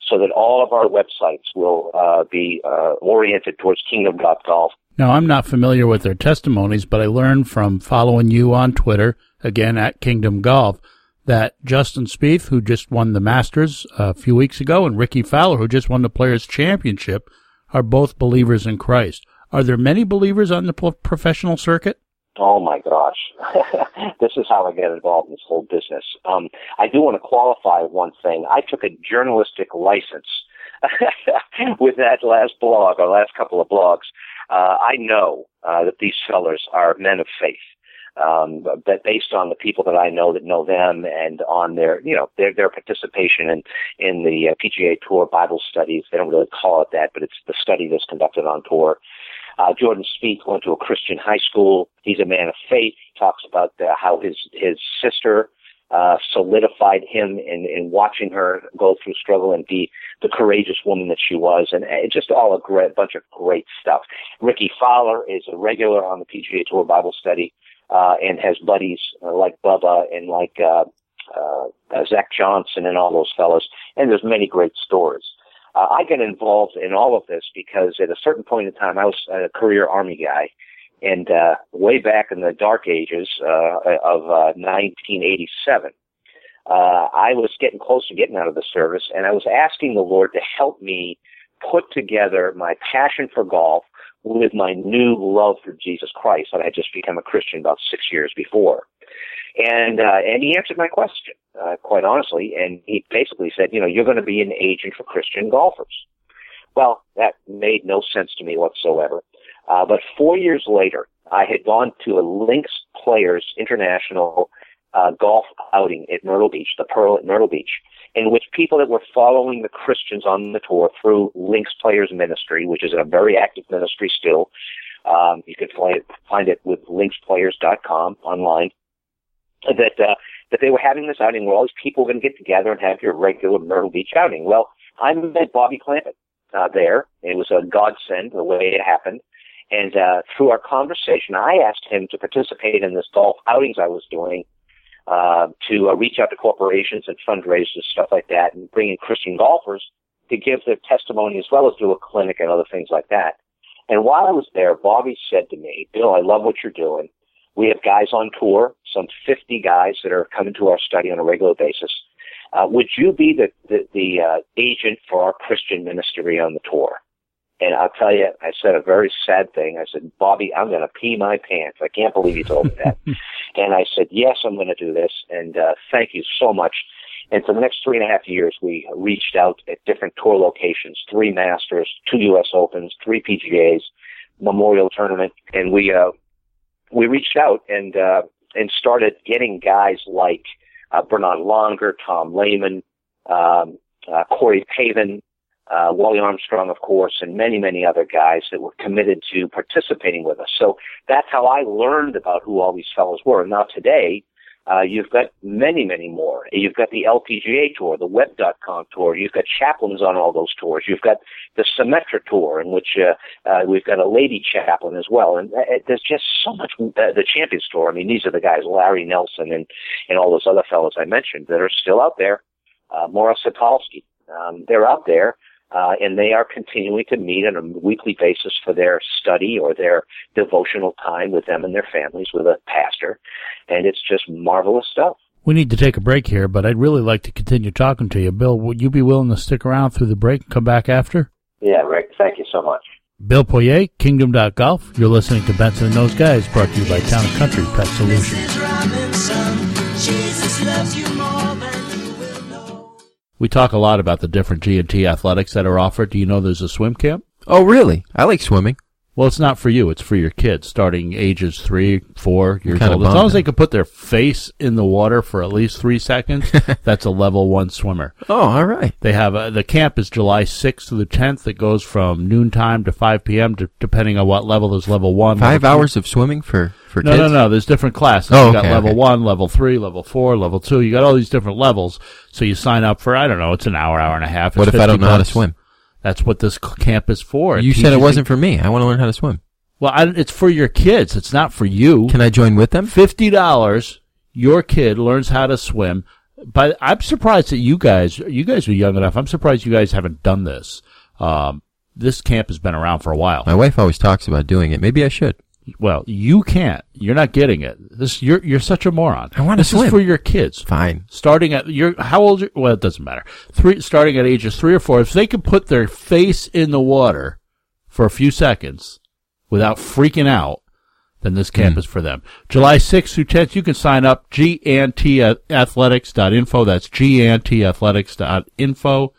so that all of our websites will uh, be uh, oriented towards Kingdom.golf. Now, I'm not familiar with their testimonies, but I learned from following you on Twitter, again at Kingdom Golf, that Justin Spieth, who just won the Masters a few weeks ago, and Rickie Fowler, who just won the Players' Championship, are both believers in Christ. Are there many believers on the professional circuit? Oh my gosh, this is how I get involved in this whole business. Um, I do want to qualify one thing. I took a journalistic license with that last blog or last couple of blogs. Uh, I know uh, that these sellers are men of faith. Um, but based on the people that I know that know them and on their, you know, their, their participation in, in the uh, PGA Tour Bible studies, they don't really call it that, but it's the study that's conducted on tour. Uh, Jordan Spieth went to a Christian high school. He's a man of faith. He talks about uh, how his his sister uh, solidified him in, in watching her go through struggle and be the courageous woman that she was, and uh, just all a great bunch of great stuff. Rickie Fowler is a regular on the PGA Tour Bible study uh, and has buddies uh, like Bubba and like uh, uh, Zach Johnson and all those fellows, and there's many great stories. Uh, I got involved in all of this because at a certain point in time, I was a career Army guy. And uh, way back in the dark ages uh, of uh, 1987, uh, I was getting close to getting out of the service, and I was asking the Lord to help me put together my passion for golf with my new love for Jesus Christ that I had just become a Christian about six years before. And uh, and he answered my question uh, quite honestly, and he basically said, you know, you're going to be an agent for Christian golfers. Well, that made no sense to me whatsoever. Uh, but four years later, I had gone to a Links Players International uh, golf outing at Myrtle Beach, the Pearl at Myrtle Beach, in which people that were following the Christians on the tour through Links Players Ministry, which is a very active ministry still. Um, you can find it, find it with linksplayers.com online that uh, that they were having this outing where all these people were going to get together and have your regular Myrtle Beach outing. Well, I met Bobby Clampett uh, there. It was a godsend the way it happened. And uh, through our conversation, I asked him to participate in this golf outings I was doing uh, to uh, reach out to corporations and fundraisers, stuff like that, and bring in Christian golfers to give their testimony as well as do a clinic and other things like that. And while I was there, Bobby said to me, Bill, I love what you're doing. We have guys on tour, some 50 guys that are coming to our study on a regular basis. Uh, would you be the the, the uh, agent for our Christian ministry on the tour? And I'll tell you, I said a very sad thing. I said, Bobby, I'm going to pee my pants. I can't believe you told me that. and I said, yes, I'm going to do this. And uh, thank you so much. And for the next three and a half years, we reached out at different tour locations, three Masters, two U.S. Opens, three PGAs, Memorial Tournament, and we uh, we reached out and uh, and started getting guys like uh, Bernhard Langer, Tom Lehman, um, uh, Corey Pavin, uh, Wally Armstrong, of course, and many, many other guys that were committed to participating with us. So that's how I learned about who all these fellows were. Now today, uh, you've got many, many more. You've got the LPGA tour, the Web.com tour. You've got chaplains on all those tours. You've got the Symetra tour, in which uh, uh, we've got a lady chaplain as well. And uh, there's just so much. Uh, the Champions tour. I mean, these are the guys, Larry Nelson and and all those other fellows I mentioned that are still out there. Uh, Morris Hatalsky, um, they're out there uh, and they are continuing to meet on a weekly basis for their study or their devotional time with them and their families with a pastor. And it's just marvelous stuff. We need to take a break here, but I'd really like to continue talking to you. Bill, would you be willing to stick around through the break and come back after? Yeah, Rick, thank you so much. Bill Poirier, Kingdom.golf. You're listening to Benson and Those Guys, brought to you by Town and Country Pest Solutions. We talk a lot about the different G&T athletics that are offered. Do you know there's a swim camp? Oh, really? I like swimming. Well, it's not for you. It's for your kids, starting ages three, four years kinda old. As long as they can put their face in the water for at least three seconds, that's a level one swimmer. Oh, all right. They have a, the camp is July 6th to the 10th. It goes from noontime to 5 p.m. To, depending on what level. There's level one. Five level hours of swimming for for No, kids. no, no. There's different classes. Oh, you got okay, level okay. one, level three, level four, level two. You got all these different levels. So you sign up for I don't know. It's an hour, hour and a half. What if I don't know how to swim? That's what this camp is for. It You said it wasn't for me. I want to learn how to swim. Well, I, it's for your kids. It's not for you. Can I join with them? Fifty dollars. Your kid learns how to swim. But I'm surprised that you guys, you guys are young enough. I'm surprised you guys haven't done this. Um, this camp has been around for a while. My wife always talks about doing it. Maybe I should. Well, you can't. You're not getting it. This you're you're such a moron. I wanna This swim. is for your kids. Fine. Starting at you're how old? You, well, it doesn't matter. Three starting at ages three or four. If they can put their face in the water for a few seconds without freaking out, then this camp Hmm. is for them. July 6th through 10th, you can sign up. gntathletics.info. That's gntathletics.info.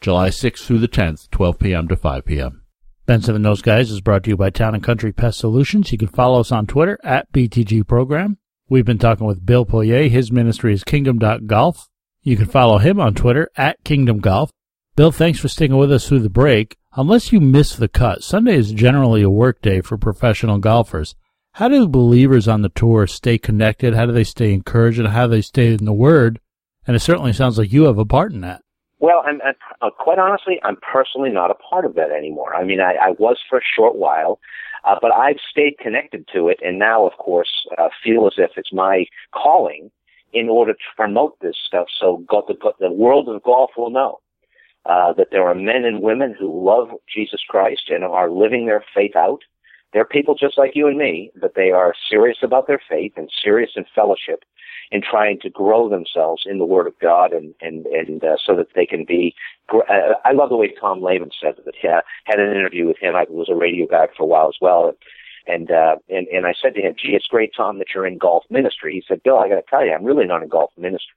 July 6th through the 10th, 12 p.m. to 5 p.m. Benson and Those Guys is brought to you by Town and Country Pest Solutions. You can follow us on Twitter at BTG Program. We've been talking with Bill Poirier. His ministry is Kingdom.golf. You can follow him on Twitter at Kingdom Golf. Bill, thanks for sticking with us through the break. Unless you miss the cut, Sunday is generally a work day for professional golfers. How do believers on the tour stay connected? How do they stay encouraged? And how do they stay in the Word? And it certainly sounds like you have a part in that. Well, I'm, I'm uh, quite honestly, I'm personally not a part of that anymore. I mean, I, I was for a short while, uh, but I've stayed connected to it, and now, of course, uh, feel as if it's my calling in order to promote this stuff, so go, the, the world of golf will know uh, that there are men and women who love Jesus Christ and are living their faith out. They're people just like you and me, but they are serious about their faith and serious in fellowship in trying to grow themselves in the Word of God and and and uh, so that they can be. Uh, I love the way Tom Lehman said it. Yeah, had an interview with him. I was a radio guy for a while as well, and uh, and and I said to him, "Gee, it's great, Tom, that you're in golf ministry." He said, "Bill, I got to tell you, I'm really not in golf ministry."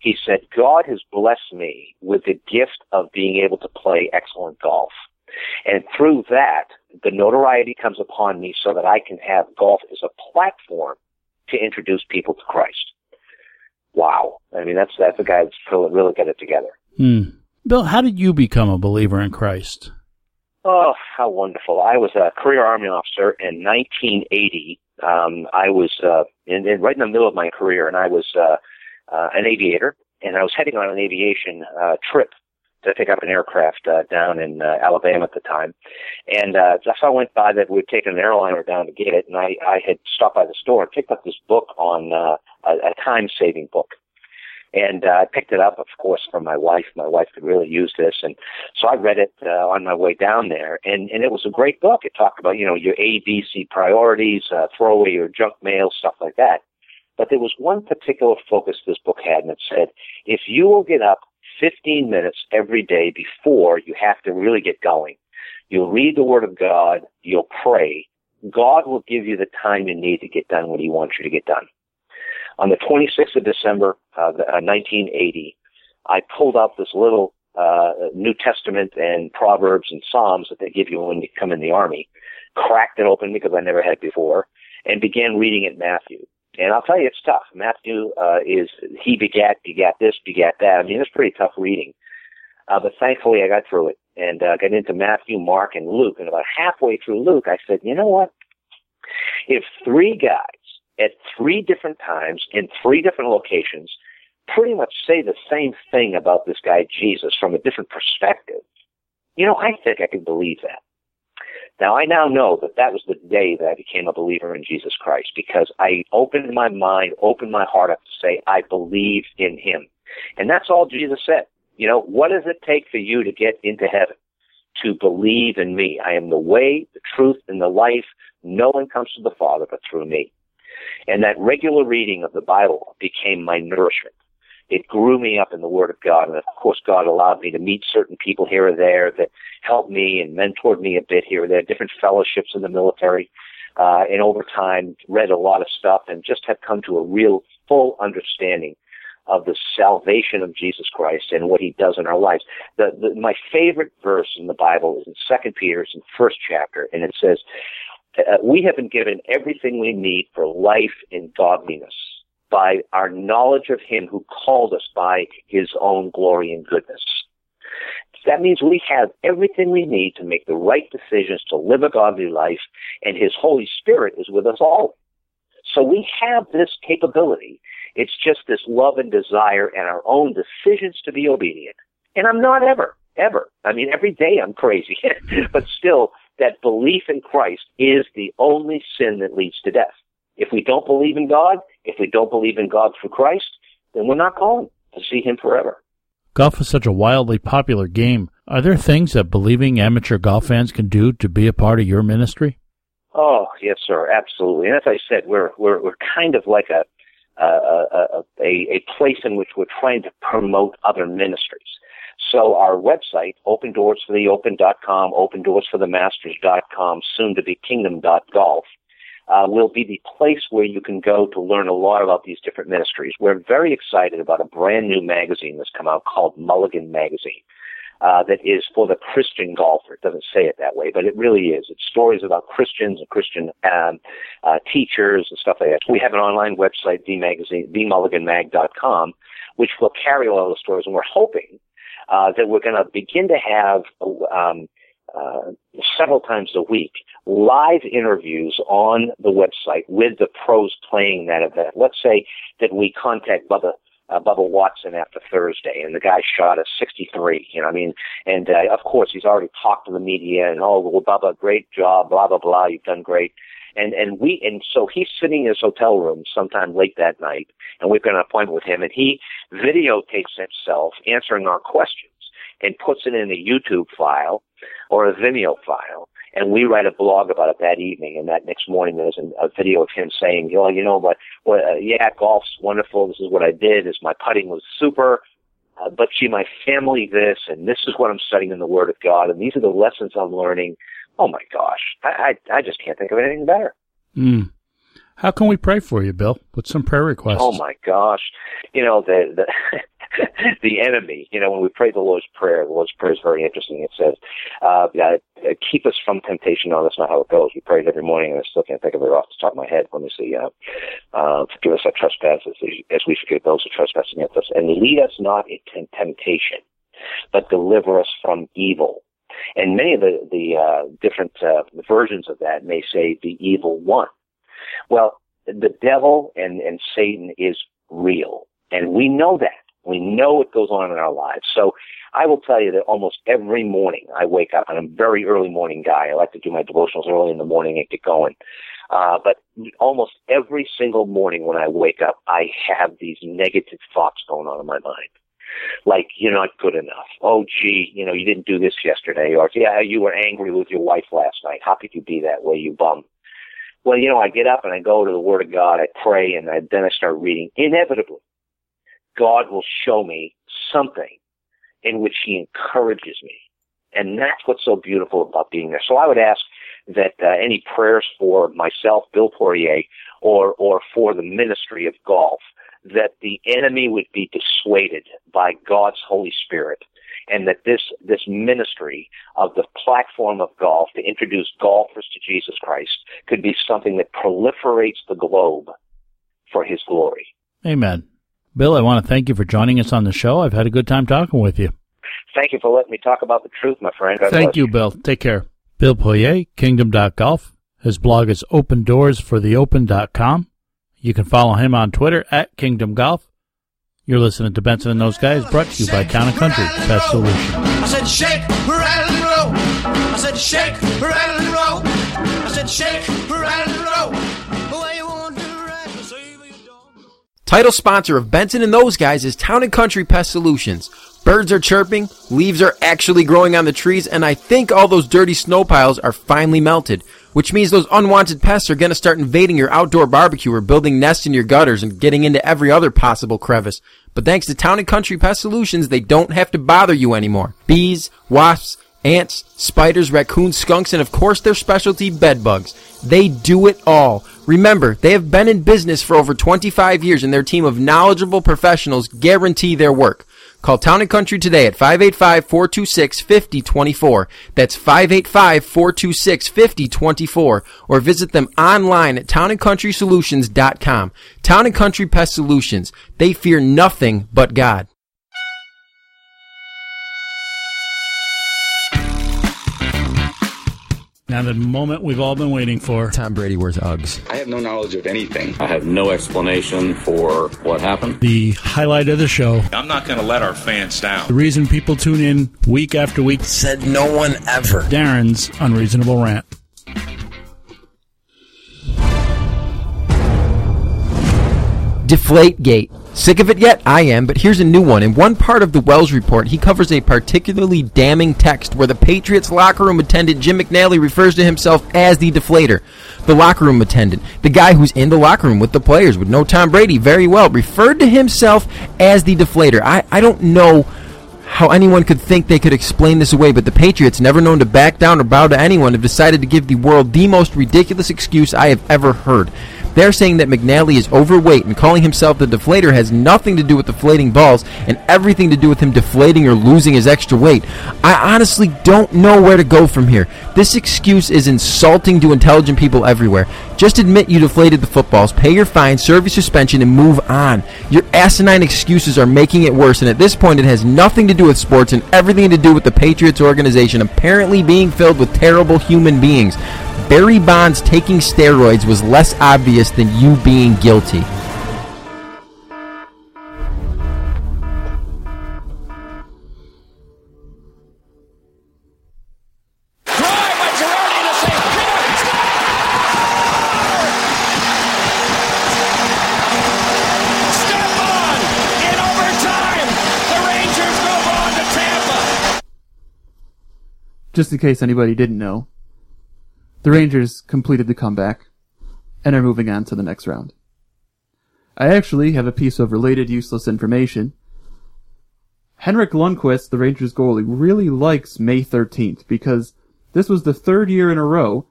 He said, "God has blessed me with the gift of being able to play excellent golf." And through that, the notoriety comes upon me so that I can have golf as a platform to introduce people to Christ. Wow. I mean, that's, that's a guy that's really, really got it together. Hmm. Bill, how did you become a believer in Christ? Oh, how wonderful. I was a career Army officer in 1980. Um, I was, uh, in, in, right in the middle of my career and I was, uh, uh, an aviator and I was heading on an aviation, uh, trip to pick up an aircraft, uh, down in, uh, Alabama at the time. And, uh, just I went by that we'd taken an airliner down to get it and I, I had stopped by the store and picked up this book on, uh, a, a time saving book. And uh, I picked it up, of course, from my wife. My wife could really use this, and so I read it uh, on my way down there. And and it was a great book. It talked about you know your A, B, C priorities, uh, throw away your junk mail, stuff like that. But there was one particular focus this book had, and it said, if you will get up 15 minutes every day before you have to really get going, you'll read the Word of God, you'll pray. God will give you the time you need to get done what He wants you to get done. On the 26th of December, uh, the- uh, 1980, I pulled out this little uh, New Testament and Proverbs and Psalms that they give you when you come in the army, cracked it open because I never had before, and began reading it Matthew. And I'll tell you, it's tough. Matthew uh, is he begat, begat this, begat that. I mean, it's pretty tough reading. Uh, but thankfully, I got through it and uh, got into Matthew, Mark, and Luke. And about halfway through Luke, I said, you know what? If three guys at three different times in three different locations pretty much say the same thing about this guy Jesus from a different perspective, you know, I think I can believe that. Now, I now know that that was the day that I became a believer in Jesus Christ because I opened my mind, opened my heart up to say, I believe in him. And that's all Jesus said. You know, what does it take for you to get into heaven? To believe in me. I am the way, the truth, and the life. No one comes to the Father but through me. And that regular reading of the Bible became my nourishment. It grew me up in the Word of God. And of course, God allowed me to meet certain people here or there that helped me and mentored me a bit here or there, different fellowships in the military. Uh, and over time, read a lot of stuff and just have come to a real full understanding of the salvation of Jesus Christ and what he does in our lives. The, the, my favorite verse in the Bible is in Second Peter, it's in first chapter, and it says, uh, we have been given everything we need for life and godliness by our knowledge of him who called us by his own glory and goodness. That means we have everything we need to make the right decisions to live a godly life, and his Holy Spirit is with us all. So we have this capability. It's just this love and desire and our own decisions to be obedient. And I'm not ever, ever. I mean, every day I'm crazy, but still, that belief in Christ is the only sin that leads to death. If we don't believe in God, if we don't believe in God through Christ, then we're not going to see Him forever. Golf is such a wildly popular game. Are there things that believing amateur golf fans can do to be a part of your ministry? Oh, yes, sir, absolutely. And as I said, we're we're we're kind of like a a, a, a place in which we're trying to promote other ministries. So our website, opendoorsfortheopen.com, opendoorsforthemasters.com, soon to be kingdom.golf, uh, will be the place where you can go to learn a lot about these different ministries. We're very excited about a brand new magazine that's come out called Mulligan Magazine. Uh, that is for the Christian golfer. It doesn't say it that way, but it really is. It's stories about Christians and Christian um, uh, teachers and stuff like that. We have an online website, themagazine, themulliganmag.com, which will carry all the stories, and we're hoping uh, that we're going to begin to have um, uh, several times a week live interviews on the website with the pros playing that event. Let's say that we contact Bubba uh, Bubba Watson after Thursday, and the guy shot a 63. You know, I mean, and uh, of course he's already talked to the media and oh, well, Bubba, great job, blah blah blah, you've done great. And and we and so he's sitting in his hotel room sometime late that night, and we've got an appointment with him, and he videotapes himself answering our questions and puts it in a YouTube file or a Vimeo file and we write a blog about it that evening. And that next morning, there's a video of him saying, "Oh, you know, but well, uh, yeah, golf's wonderful. This is what I did. Is my putting was super." Uh, but gee, my family this, and this is what I'm studying in the Word of God, and these are the lessons I'm learning. Oh my gosh, I I, I just can't think of anything better. Mm. How can we pray for you, Bill? What's some prayer requests? Oh my gosh, you know the the the enemy. You know, when we pray the Lord's Prayer, the Lord's Prayer is very interesting. It says, uh, keep us from temptation. No, that's not how it goes. We pray it every morning, and I still can't think of it off the top of my head. Let me see. Uh, uh, forgive us our trespasses as we forgive those who trespass against us. And lead us not into temptation, but deliver us from evil. And many of the, the uh, different uh, versions of that may say the evil one. Well, the devil and, and Satan is real. And we know that. We know what goes on in our lives. So I will tell you that almost every morning I wake up, and I'm a very early morning guy. I like to do my devotionals early in the morning and get going. Uh, but almost every single morning when I wake up, I have these negative thoughts going on in my mind. Like, you're not good enough. Oh, gee, you know, you didn't do this yesterday. Or, yeah, you were angry with your wife last night. How could you be that way, you bum? Well, you know, I get up and I go to the Word of God, I pray, and I, then I start reading. Inevitably, God will show me something in which he encourages me. And that's what's so beautiful about being there. So I would ask that uh, any prayers for myself, Bill Poirier, or, or for the ministry of golf, that the enemy would be dissuaded by God's Holy Spirit and that this, this ministry of the platform of golf to introduce golfers to Jesus Christ could be something that proliferates the globe for his glory. Amen. Bill, I want to thank you for joining us on the show. I've had a good time talking with you. Thank you for letting me talk about the truth, my friend. God thank you, you, Bill. Take care. Bill Poirier, Kingdom.golf. His blog is opendoorsfortheopen.com. You can follow him on Twitter at Kingdom Golf. You're listening to Benson and those guys, brought to you by Town and Country Pest Solution. I said shake, rattle, and roll. I said shake, rattle, and roll. I said shake, Title sponsor of Benson and those guys is Town and Country Pest Solutions. Birds are chirping, leaves are actually growing on the trees, and I think all those dirty snow piles are finally melted, which means those unwanted pests are going to start invading your outdoor barbecue or building nests in your gutters and getting into every other possible crevice. But thanks to Town and Country Pest Solutions, they don't have to bother you anymore. Bees, wasps, ants, spiders, raccoons, skunks, and of course their specialty bed bugs. They do it all Remember, they have been in business for over 25 years and their team of knowledgeable professionals guarantee their work. Call Town and Country today at 585-426-5024. That's 585-426-5024. Or visit them online at townandcountrysolutions.com. Town and Country Pest Solutions. They fear nothing but God. Now, the moment we've all been waiting for. Tom Brady wears Uggs. I have no knowledge of anything. I have no explanation for what happened. The highlight of the show. I'm not going to let our fans down. The reason people tune in week after week. Said no one ever. Darren's Unreasonable Rant. Deflate Deflategate. Sick of it yet? I am, but here's a new one. In one part of the Wells report, he covers a particularly damning text where the Patriots locker room attendant Jim McNally refers to himself as the deflator. The locker room attendant, the guy who's in the locker room with the players, would know Tom Brady very well, referred to himself as the deflator. I, I don't know how anyone could think they could explain this away, but the Patriots, never known to back down or bow to anyone, have decided to give the world the most ridiculous excuse I have ever heard. They're saying that McNally is overweight and calling himself the deflator has nothing to do with deflating balls and everything to do with him deflating or losing his extra weight. I honestly don't know where to go from here. This excuse is insulting to intelligent people everywhere. Just admit you deflated the footballs, pay your fine, serve your suspension, and move on. Your asinine excuses are making it worse, and at this point, it has nothing to do with sports and everything to do with the Patriots organization apparently being filled with terrible human beings. Barry Bonds taking steroids was less obvious than you being guilty. Just in case anybody didn't know, the Rangers completed the comeback and are moving on to the next round. I actually have a piece of related useless information. Henrik Lundqvist, the Rangers goalie, really likes May 13th because this was the third year in a row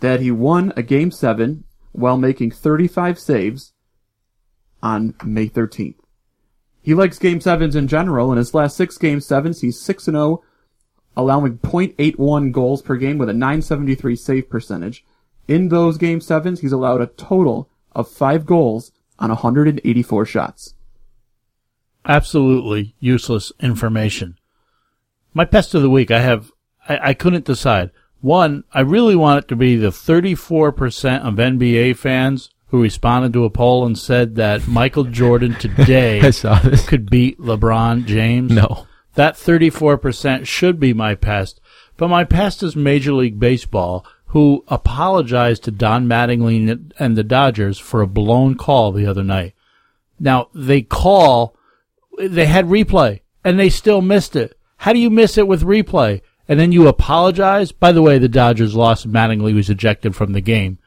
that he won a game 7 while making 35 saves on May 13th. He likes game 7s in general. In his last 6 game 7s, he's 6 and 0 allowing 0.81 goals per game with a 973 save percentage. In those game sevens, he's allowed a total of five goals on 184 shots. Absolutely useless information. My pest of the week, I have, I, I couldn't decide. One, I really want it to be the 34% of NBA fans who responded to a poll and said that Michael Jordan today could beat LeBron James. No. That 34% should be my pest, but my pest is Major League Baseball, who apologized to Don Mattingly and the Dodgers for a blown call the other night. Now, they call, they had replay, and they still missed it. How do you miss it with replay? And then you apologize? By the way, the Dodgers lost, Mattingly was ejected from the game.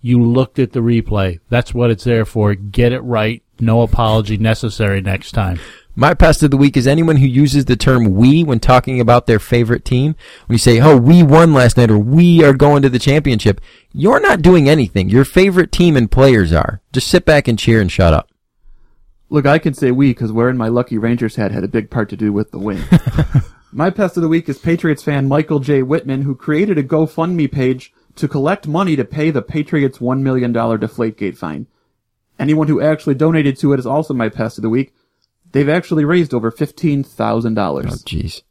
You looked at the replay. That's what it's there for. Get it right. No apology necessary next time. My pest of the week is anyone who uses the term we when talking about their favorite team. When you say, oh, we won last night or we are going to the championship, you're not doing anything. Your favorite team and players are. Just sit back and cheer and shut up. Look, I can say we because wearing my Lucky Rangers hat had a big part to do with the win. my pest of the week is Patriots fan Michael J. Whitman, who created a GoFundMe page to collect money to pay the Patriots $1 million Deflategate fine. Anyone who actually donated to it is also my pest of the week. They've actually raised over $15,000. Oh, jeez.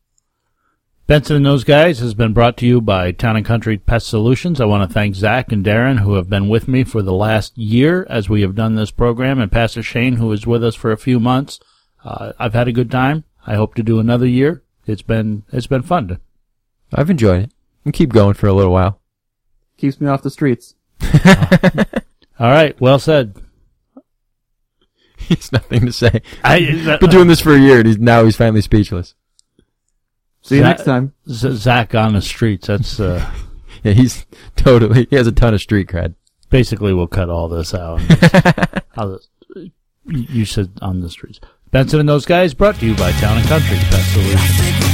Benson and those guys has been brought to you by Town and Country Pest Solutions. I want to thank Zach and Darren who have been with me for the last year as we have done this program, and Pastor Shane who is with us for a few months. Uh, I've had a good time. I hope to do another year. It's been it's been fun. To... I've enjoyed it. And keep going for a little while. Keeps me off the streets. All right. Well said. He's nothing to say. I, that, Been doing this for a year, and he's now he's finally speechless. See you Zach, next time. Zach on the streets. That's uh, yeah, he's totally. He has a ton of street cred. Basically, we'll cut all this out. Just, you said on the streets. Benson and those guys brought to you by Town and Country Pest Solutions.